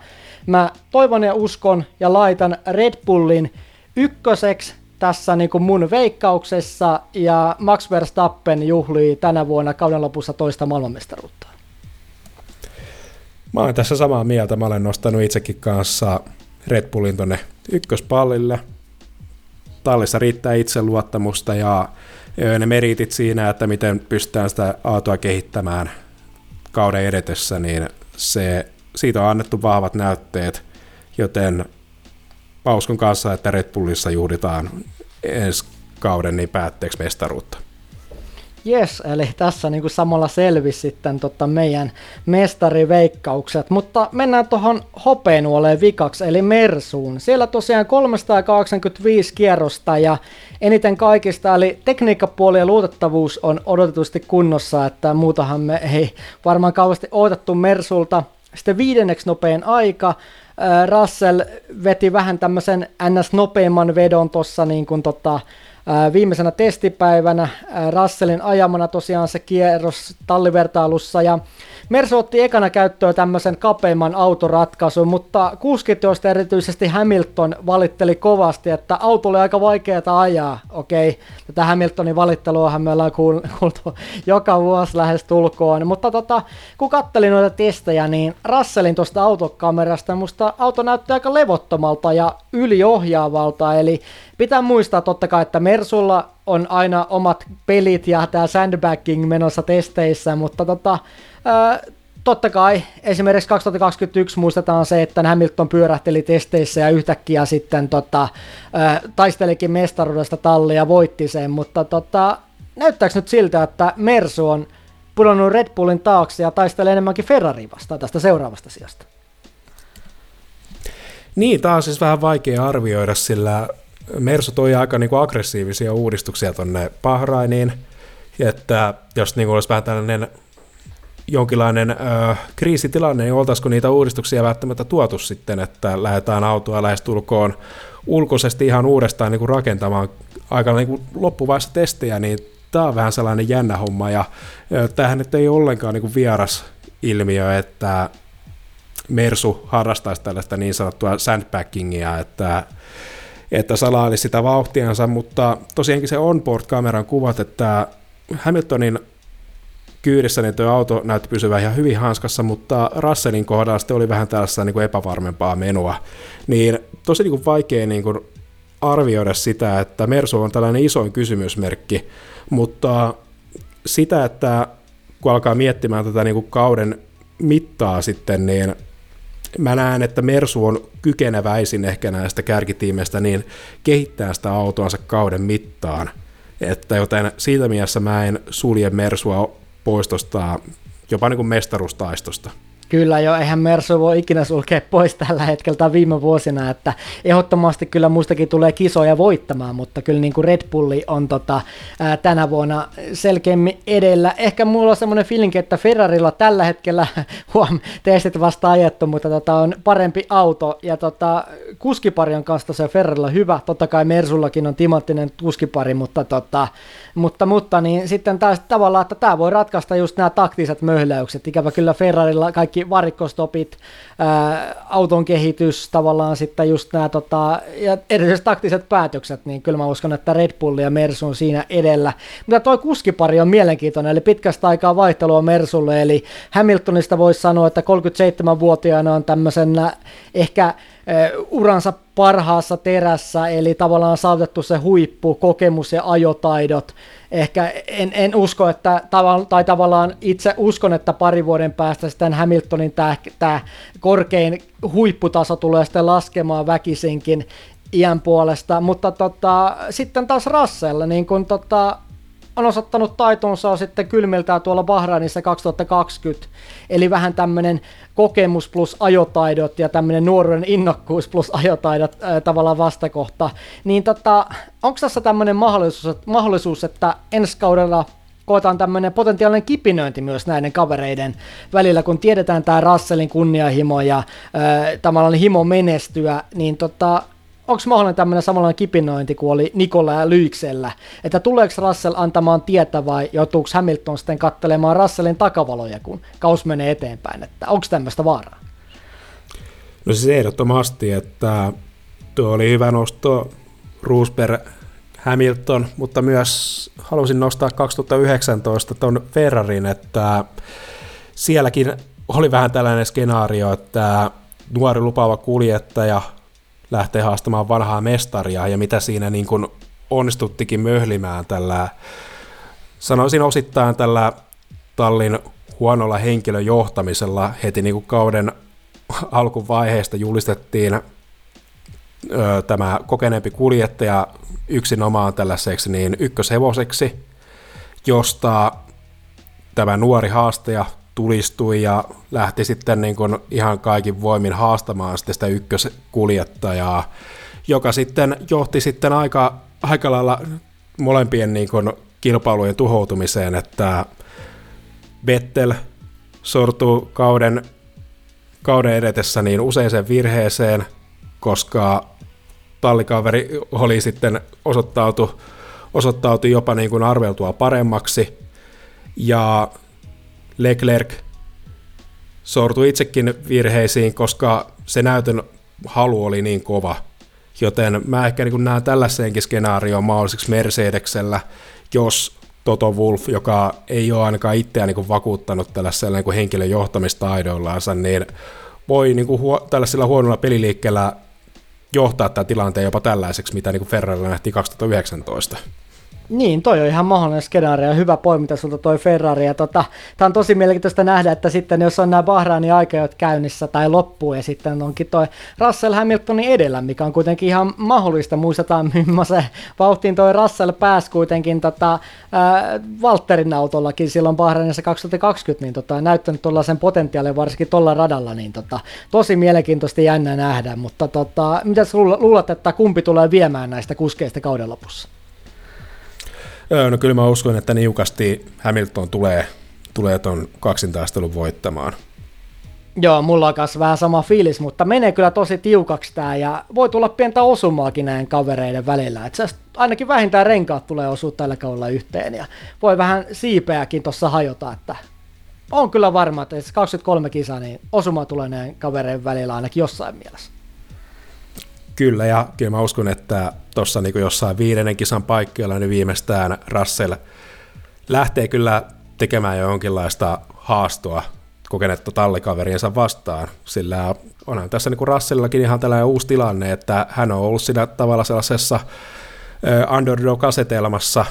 mä toivon ja uskon ja laitan Red Bullin ykköseksi tässä niin kuin mun veikkauksessa ja Max Verstappen juhlii tänä vuonna kauden lopussa toista maailmanmestaruutta. Mä olen tässä samaa mieltä. Mä olen nostanut itsekin kanssa Red Bullin tonne ykköspallille. Tallissa riittää itseluottamusta ja ne meritit siinä, että miten pystytään sitä autoa kehittämään kauden edetessä, niin se, siitä on annettu vahvat näytteet, joten Pauskon kanssa, että Red Bullissa juhditaan ensi kauden niin päätteeksi mestaruutta. Yes, eli tässä niin kuin samalla selvisi sitten tota meidän mestariveikkaukset, mutta mennään tuohon hopeenuoleen vikaksi, eli Mersuun. Siellä tosiaan 385 kierrosta ja eniten kaikista, eli tekniikkapuoli ja luotettavuus on odotetusti kunnossa, että muutahan me ei varmaan kauheasti odotettu Mersulta. Sitten viidenneksi nopein aika, Russell veti vähän tämmöisen ns-nopeimman vedon tuossa niin kuin tota, viimeisenä testipäivänä Russellin ajamana tosiaan se kierros tallivertailussa ja Mersu otti ekana käyttöön tämmöisen kapeimman autoratkaisun, mutta kuskit, joista erityisesti Hamilton valitteli kovasti, että auto oli aika vaikeaa ajaa. Okei, tätä Hamiltonin valitteluahan me ollaan kuultu joka vuosi lähes tulkoon, mutta tota, kun kattelin noita testejä, niin Russellin tuosta autokamerasta musta auto näyttää aika levottomalta ja yliohjaavalta, eli pitää muistaa totta kai, että Mersulla on aina omat pelit ja tämä sandbagging menossa testeissä, mutta tota, Öö, totta kai esimerkiksi 2021 muistetaan se, että Hamilton pyörähteli testeissä ja yhtäkkiä sitten tota, öö, taistelikin mestaruudesta talli ja voitti sen, mutta tota, näyttääkö nyt siltä, että Mersu on pudonnut Red Bullin taakse ja taistelee enemmänkin Ferrari vastaan tästä seuraavasta sijasta? Niin, tämä on siis vähän vaikea arvioida, sillä Mersu toi aika niinku aggressiivisia uudistuksia tuonne Bahrainiin, että jos niinku olisi vähän tällainen jonkinlainen ö, kriisitilanne, niin oltaisiko niitä uudistuksia välttämättä tuotu sitten, että lähdetään autoa lähestulkoon ulkoisesti ihan uudestaan niin kuin rakentamaan aika niin kuin loppuvaiheessa testejä, niin tämä on vähän sellainen jännä homma, ja tämähän nyt ei ollenkaan niin kuin vieras ilmiö, että Mersu harrastaisi tällaista niin sanottua sandbaggingia, että että salaili sitä vauhtiansa, mutta tosiaankin se onboard-kameran kuvat, että Hamiltonin kyydissä, niin tuo auto näytti pysyvän ihan hyvin hanskassa, mutta Russellin kohdalla sitten oli vähän tällaista niin kuin epävarmempaa menua. Niin tosi niin kuin vaikea niin kuin arvioida sitä, että Mersu on tällainen isoin kysymysmerkki, mutta sitä, että kun alkaa miettimään tätä niin kuin kauden mittaa sitten, niin mä näen, että Mersu on kykeneväisin ehkä näistä kärkitiimeistä niin kehittää sitä autoansa kauden mittaan. Että joten siitä mielessä mä en sulje Mersua pois tuosta jopa niin kuin mestaruustaistosta. Kyllä jo, eihän Mersu voi ikinä sulkea pois tällä hetkellä tai viime vuosina, että ehdottomasti kyllä muistakin tulee kisoja voittamaan, mutta kyllä niin kuin Red Bulli on tota, ää, tänä vuonna selkeämmin edellä. Ehkä mulla on semmoinen fiilinki, että Ferrarilla tällä hetkellä, huom, testit vasta ajettu, mutta tota, on parempi auto. Ja tota, kuskipari on kanssa se Ferrarilla hyvä, totta kai Mersullakin on timanttinen kuskipari, mutta, tota, mutta, mutta niin sitten taas tavallaan, että tämä voi ratkaista just nämä taktiset möhläykset, ikävä kyllä Ferrarilla kaikki kaikki varikkostopit, ää, auton kehitys, tavallaan sitten just nämä tota, ja erityisesti taktiset päätökset, niin kyllä mä uskon, että Red Bull ja Mersu on siinä edellä. Mutta toi kuskipari on mielenkiintoinen, eli pitkästä aikaa vaihtelua Mersulle, eli Hamiltonista voisi sanoa, että 37-vuotiaana on tämmöisenä ehkä uransa parhaassa terässä, eli tavallaan saavutettu se huippu, kokemus ja ajotaidot. Ehkä en, en usko, että, tai tavallaan itse uskon, että pari vuoden päästä sitten Hamiltonin tämä korkein huipputaso tulee sitten laskemaan väkisinkin iän puolesta, mutta tota, sitten taas Russell, niin kun tota, on osoittanut taitonsa sitten kylmiltään tuolla Bahrainissa 2020, eli vähän tämmöinen kokemus plus ajotaidot ja tämmöinen nuoruuden innokkuus plus ajotaidot ää, tavallaan vastakohta, niin tota, onko tässä tämmöinen mahdollisuus, mahdollisuus, että ensi kaudella koetaan tämmöinen potentiaalinen kipinöinti myös näiden kavereiden välillä, kun tiedetään tämä Russellin kunnianhimo ja ää, tavallaan himo menestyä, niin tota, onko mahdollinen tämmöinen samanlainen kipinointi kuin oli Nikola ja Lyyksellä, että tuleeko Russell antamaan tietä vai joutuuko Hamilton sitten katselemaan Russellin takavaloja, kun kaus menee eteenpäin, että onko tämmöistä vaaraa? No siis ehdottomasti, että tuo oli hyvä nosto Roosberg Hamilton, mutta myös halusin nostaa 2019 tuon Ferrarin, että sielläkin oli vähän tällainen skenaario, että nuori lupaava kuljettaja lähtee haastamaan vanhaa mestaria ja mitä siinä niin kuin onnistuttikin möhlimään tällä, sanoisin osittain tällä tallin huonolla henkilöjohtamisella. Heti niin kuin kauden alkuvaiheesta julistettiin ö, tämä kokeneempi kuljettaja yksinomaan tällaiseksi niin ykköshevoseksi, josta tämä nuori haastaja tulistui ja lähti sitten niin kuin ihan kaikin voimin haastamaan sitten sitä ykköskuljettajaa, joka sitten johti sitten aika, aika lailla molempien niin kuin kilpailujen tuhoutumiseen, että Vettel sortuu kauden, kauden edetessä niin useiseen virheeseen, koska tallikaveri oli sitten osoittautu, osoittautui jopa niin kuin arveltua paremmaksi, ja Leclerc sortui itsekin virheisiin, koska se näytön halu oli niin kova. Joten mä ehkä niin näen tällaiseenkin skenaarioon mahdolliseksi Mercedeksellä, jos Toto Wolf, joka ei ole ainakaan itseään niin vakuuttanut tällaisella niin henkilön johtamistaidoillansa, niin voi niin kuin huo, tällaisella huonolla peliliikkeellä johtaa tämä tilanteen jopa tällaiseksi, mitä niin Ferrari nähtiin 2019. Niin, toi on ihan mahdollinen skenaario. Hyvä poiminta sulta toi Ferrari. Ja tota, tämä on tosi mielenkiintoista nähdä, että sitten jos on nämä Bahrainin aikajot käynnissä tai loppuu ja sitten onkin toi Russell Hamiltonin edellä, mikä on kuitenkin ihan mahdollista. Muistetaan, millaisen vauhtiin toi Russell pääsi kuitenkin tota, ää, Walterin autollakin silloin Bahrainissa 2020, niin tota, näyttänyt sen potentiaalin varsinkin tuolla radalla, niin tota, tosi mielenkiintoista jännä nähdä. Mutta tota, mitä luulet, että kumpi tulee viemään näistä kuskeista kauden lopussa? No kyllä mä uskon, että niukasti Hamilton tulee, tulee ton kaksintaistelun voittamaan. Joo, mulla on kanssa vähän sama fiilis, mutta menee kyllä tosi tiukaksi tää ja voi tulla pientä osumaakin näiden kavereiden välillä. Et ainakin vähintään renkaat tulee osua tällä kaudella yhteen ja voi vähän siipeäkin tuossa hajota, että on kyllä varma, että 23 kisaa, niin osuma tulee näiden kavereiden välillä ainakin jossain mielessä. Kyllä, ja kyllä mä uskon, että tuossa niin jossain viidennen kisan paikkeilla, niin viimeistään Russell lähtee kyllä tekemään jo jonkinlaista haastoa kokenetta tallikaveriensa vastaan, sillä onhan tässä niin Russellillakin ihan tällainen uusi tilanne, että hän on ollut siinä tavalla sellaisessa underdog-asetelmassa,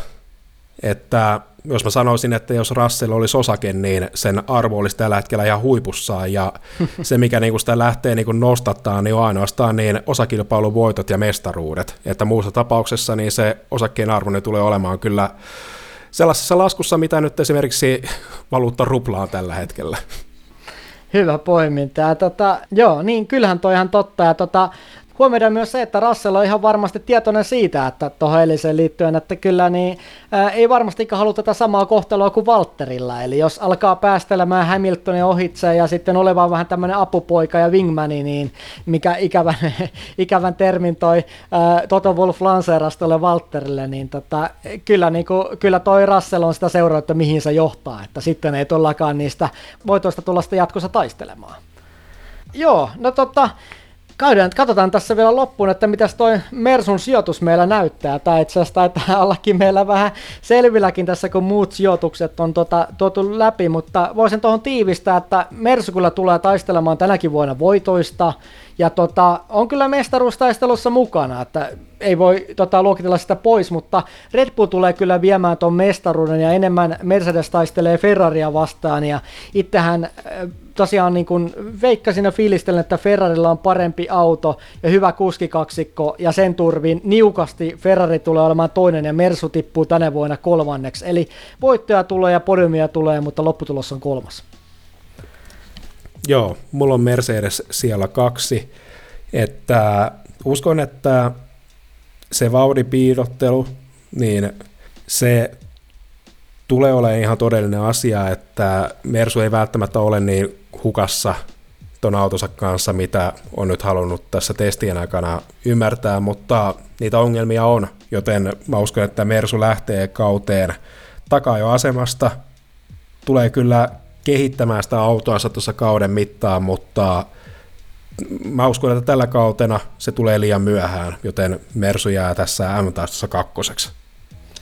että jos mä sanoisin, että jos Russell olisi osake, niin sen arvo olisi tällä hetkellä ihan huipussaan, ja se, mikä niin sitä lähtee niin nostattaa, niin on ainoastaan niin osakilpailun voitot ja mestaruudet, että muussa tapauksessa niin se osakkeen arvo niin tulee olemaan kyllä sellaisessa laskussa, mitä nyt esimerkiksi valuutta ruplaan tällä hetkellä. Hyvä poiminta. Ja tota, joo, niin kyllähän toi ihan totta. Ja tota, huomioidaan myös se, että Russell on ihan varmasti tietoinen siitä, että tuohon Eliseen liittyen, että kyllä niin, ää, ei varmasti halua tätä samaa kohtelua kuin Walterilla. Eli jos alkaa päästelemään Hamiltonin ohitse ja sitten olevan vähän tämmöinen apupoika ja wingmani, niin mikä ikävän, ikävän termin toi ää, Toto Wolf lanseerasi Walterille, niin tota, kyllä, niin kuin, kyllä toi Russell on sitä seuraa, että mihin se johtaa, että sitten ei tollakaan niistä voitoista tulla sitä jatkossa taistelemaan. Joo, no tota, Käydään, katsotaan tässä vielä loppuun, että mitäs toi Mersun sijoitus meillä näyttää. Tai itse asiassa taitaa ollakin meillä vähän selvilläkin tässä, kun muut sijoitukset on tota, tuotu läpi, mutta voisin tuohon tiivistää, että Mersu kyllä tulee taistelemaan tänäkin vuonna voitoista, ja tota, on kyllä mestaruustaistelussa mukana, että ei voi tota, luokitella sitä pois, mutta Red Bull tulee kyllä viemään tuon mestaruuden ja enemmän Mercedes taistelee Ferraria vastaan ja itsehän äh, tosiaan niin kuin veikkasin ja fiilistelen, että Ferrarilla on parempi auto ja hyvä kuskikaksikko ja sen turvin niukasti Ferrari tulee olemaan toinen ja Mersu tippuu tänä vuonna kolmanneksi. Eli voittoja tulee ja podiumia tulee, mutta lopputulos on kolmas. Joo, mulla on Mercedes siellä kaksi, että uskon, että se vauhdipiidottelu, niin se tulee olemaan ihan todellinen asia, että Mersu ei välttämättä ole niin hukassa ton autonsa kanssa, mitä on nyt halunnut tässä testien aikana ymmärtää, mutta niitä ongelmia on, joten mä uskon, että Mersu lähtee kauteen takaa jo asemasta, tulee kyllä kehittämään sitä autoansa tuossa kauden mittaan, mutta mä uskon, että tällä kautena se tulee liian myöhään, joten Mersu jää tässä m kakkoseksi.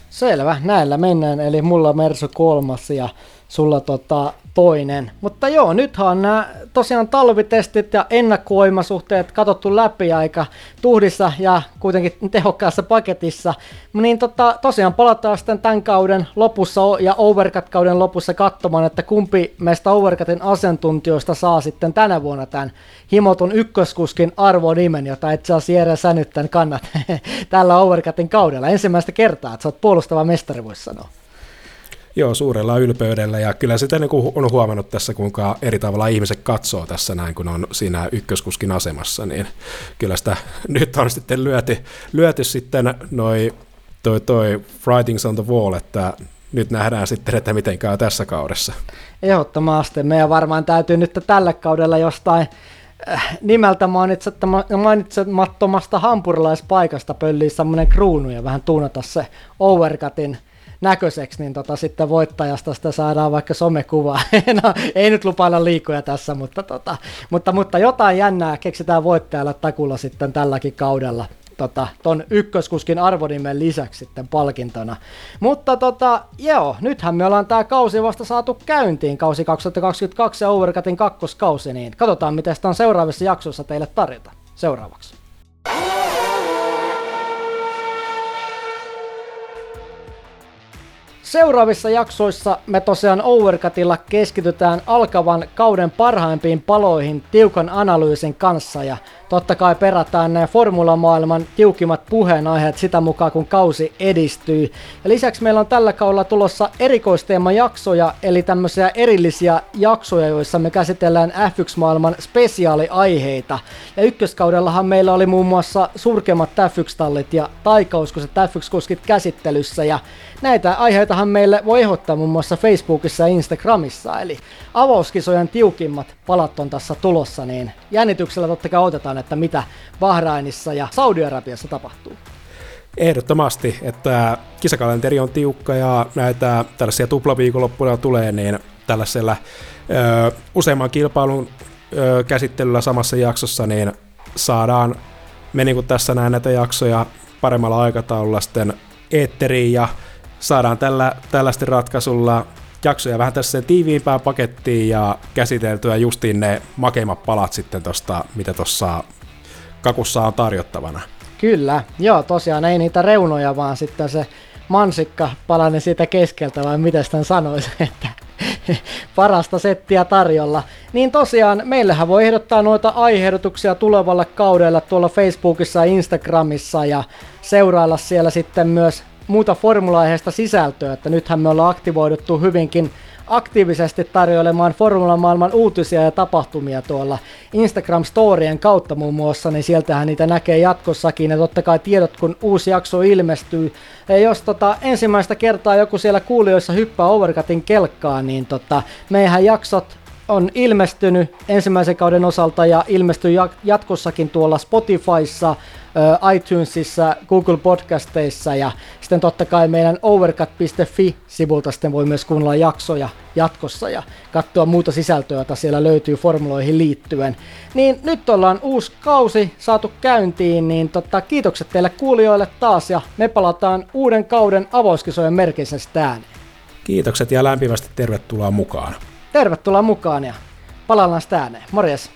Selvä, näillä mennään, eli mulla Mersu kolmas ja sulla tota, toinen. Mutta joo, nythän nämä tosiaan talvitestit ja ennakkoimasuhteet katsottu läpi aika tuhdissa ja kuitenkin tehokkaassa paketissa. Niin tota, tosiaan palataan sitten tämän kauden lopussa ja Overcut-kauden lopussa katsomaan, että kumpi meistä Overcutin asiantuntijoista saa sitten tänä vuonna tämän himotun ykköskuskin arvonimen, jota itse asiassa Jere sä nyt tämän kannat tällä Overcutin kaudella. Ensimmäistä kertaa, että sä oot puolustava mestari, voisi sanoa. Joo, suurella ylpeydellä ja kyllä sitä niin on huomannut tässä, kuinka eri tavalla ihmiset katsoo tässä näin, kun on siinä ykköskuskin asemassa, niin kyllä sitä nyt on sitten lyöty, lyöty sitten noi, toi, toi writings on the wall, että nyt nähdään sitten, että miten käy tässä kaudessa. Ehdottomasti. Meidän varmaan täytyy nyt tällä kaudella jostain äh, nimeltä mainitsemattomasta hampurilaispaikasta pölliä semmoinen kruunu ja vähän tuunata se overcutin näköiseksi, niin tota, sitten voittajasta sitä saadaan vaikka somekuva. no, ei nyt lupailla liikoja tässä, mutta, tota, mutta, mutta jotain jännää keksitään voittajalle takulla sitten tälläkin kaudella tota, ton ykköskuskin arvonimen lisäksi sitten palkintona. Mutta tota, joo, nythän me ollaan tää kausi vasta saatu käyntiin, kausi 2022 ja Overcutin kakkoskausi, niin katsotaan miten sitä on seuraavissa jaksoissa teille tarjota. Seuraavaksi. Seuraavissa jaksoissa me tosiaan Overcutilla keskitytään alkavan kauden parhaimpiin paloihin tiukan analyysin kanssa ja totta kai perataan ne formulamaailman tiukimmat puheenaiheet sitä mukaan kun kausi edistyy. Ja lisäksi meillä on tällä kaudella tulossa erikoisteemajaksoja eli tämmöisiä erillisiä jaksoja, joissa me käsitellään F1-maailman spesiaaliaiheita. Ja ykköskaudellahan meillä oli muun muassa surkeimmat F1-tallit ja taikauskoiset F1-kuskit käsittelyssä ja näitä aiheitahan meille voi ehdottaa muun muassa Facebookissa ja Instagramissa, eli avauskisojen tiukimmat palat on tässä tulossa, niin jännityksellä totta kai otetaan, että mitä Bahrainissa ja Saudi-Arabiassa tapahtuu. Ehdottomasti, että kisakalenteri on tiukka ja näitä tällaisia tuplaviikonloppuja tulee, niin tällaisella ö, useamman kilpailun ö, käsittelyllä samassa jaksossa, niin saadaan me niin kuin tässä näin näitä jaksoja paremmalla aikataululla sitten eetteriin ja saadaan tällä, tällaisten ratkaisulla jaksoja vähän tässä tiiviimpään pakettiin ja käsiteltyä justiin ne makeimmat palat sitten tosta, mitä tuossa kakussa on tarjottavana. Kyllä, joo tosiaan ei niitä reunoja, vaan sitten se mansikka palanen siitä keskeltä, vai miten sitä sanoisi, että parasta settiä tarjolla. Niin tosiaan, meillähän voi ehdottaa noita aiheehdotuksia tulevalle kaudella tuolla Facebookissa ja Instagramissa ja seurailla siellä sitten myös muuta formula-aiheesta sisältöä, että nythän me ollaan aktivoiduttu hyvinkin aktiivisesti tarjoilemaan formulamaailman uutisia ja tapahtumia tuolla Instagram-storien kautta muun muassa, niin sieltähän niitä näkee jatkossakin. Ja totta kai tiedot, kun uusi jakso ilmestyy. Ja jos tota, ensimmäistä kertaa joku siellä kuulijoissa hyppää Overcutin kelkkaan, niin tota, meihän jaksot on ilmestynyt ensimmäisen kauden osalta ja ilmestyy jatkossakin tuolla Spotifyssa, iTunesissa, Google Podcasteissa ja sitten totta kai meidän overcut.fi-sivulta sitten voi myös kuunnella jaksoja jatkossa ja katsoa muuta sisältöä, jota siellä löytyy formuloihin liittyen. Niin nyt ollaan uusi kausi saatu käyntiin, niin totta, kiitokset teille kuulijoille taas ja me palataan uuden kauden avauskisojen merkissä ääneen. Kiitokset ja lämpimästi tervetuloa mukaan. Tervetuloa mukaan ja palaillaan ääneen. Morjes!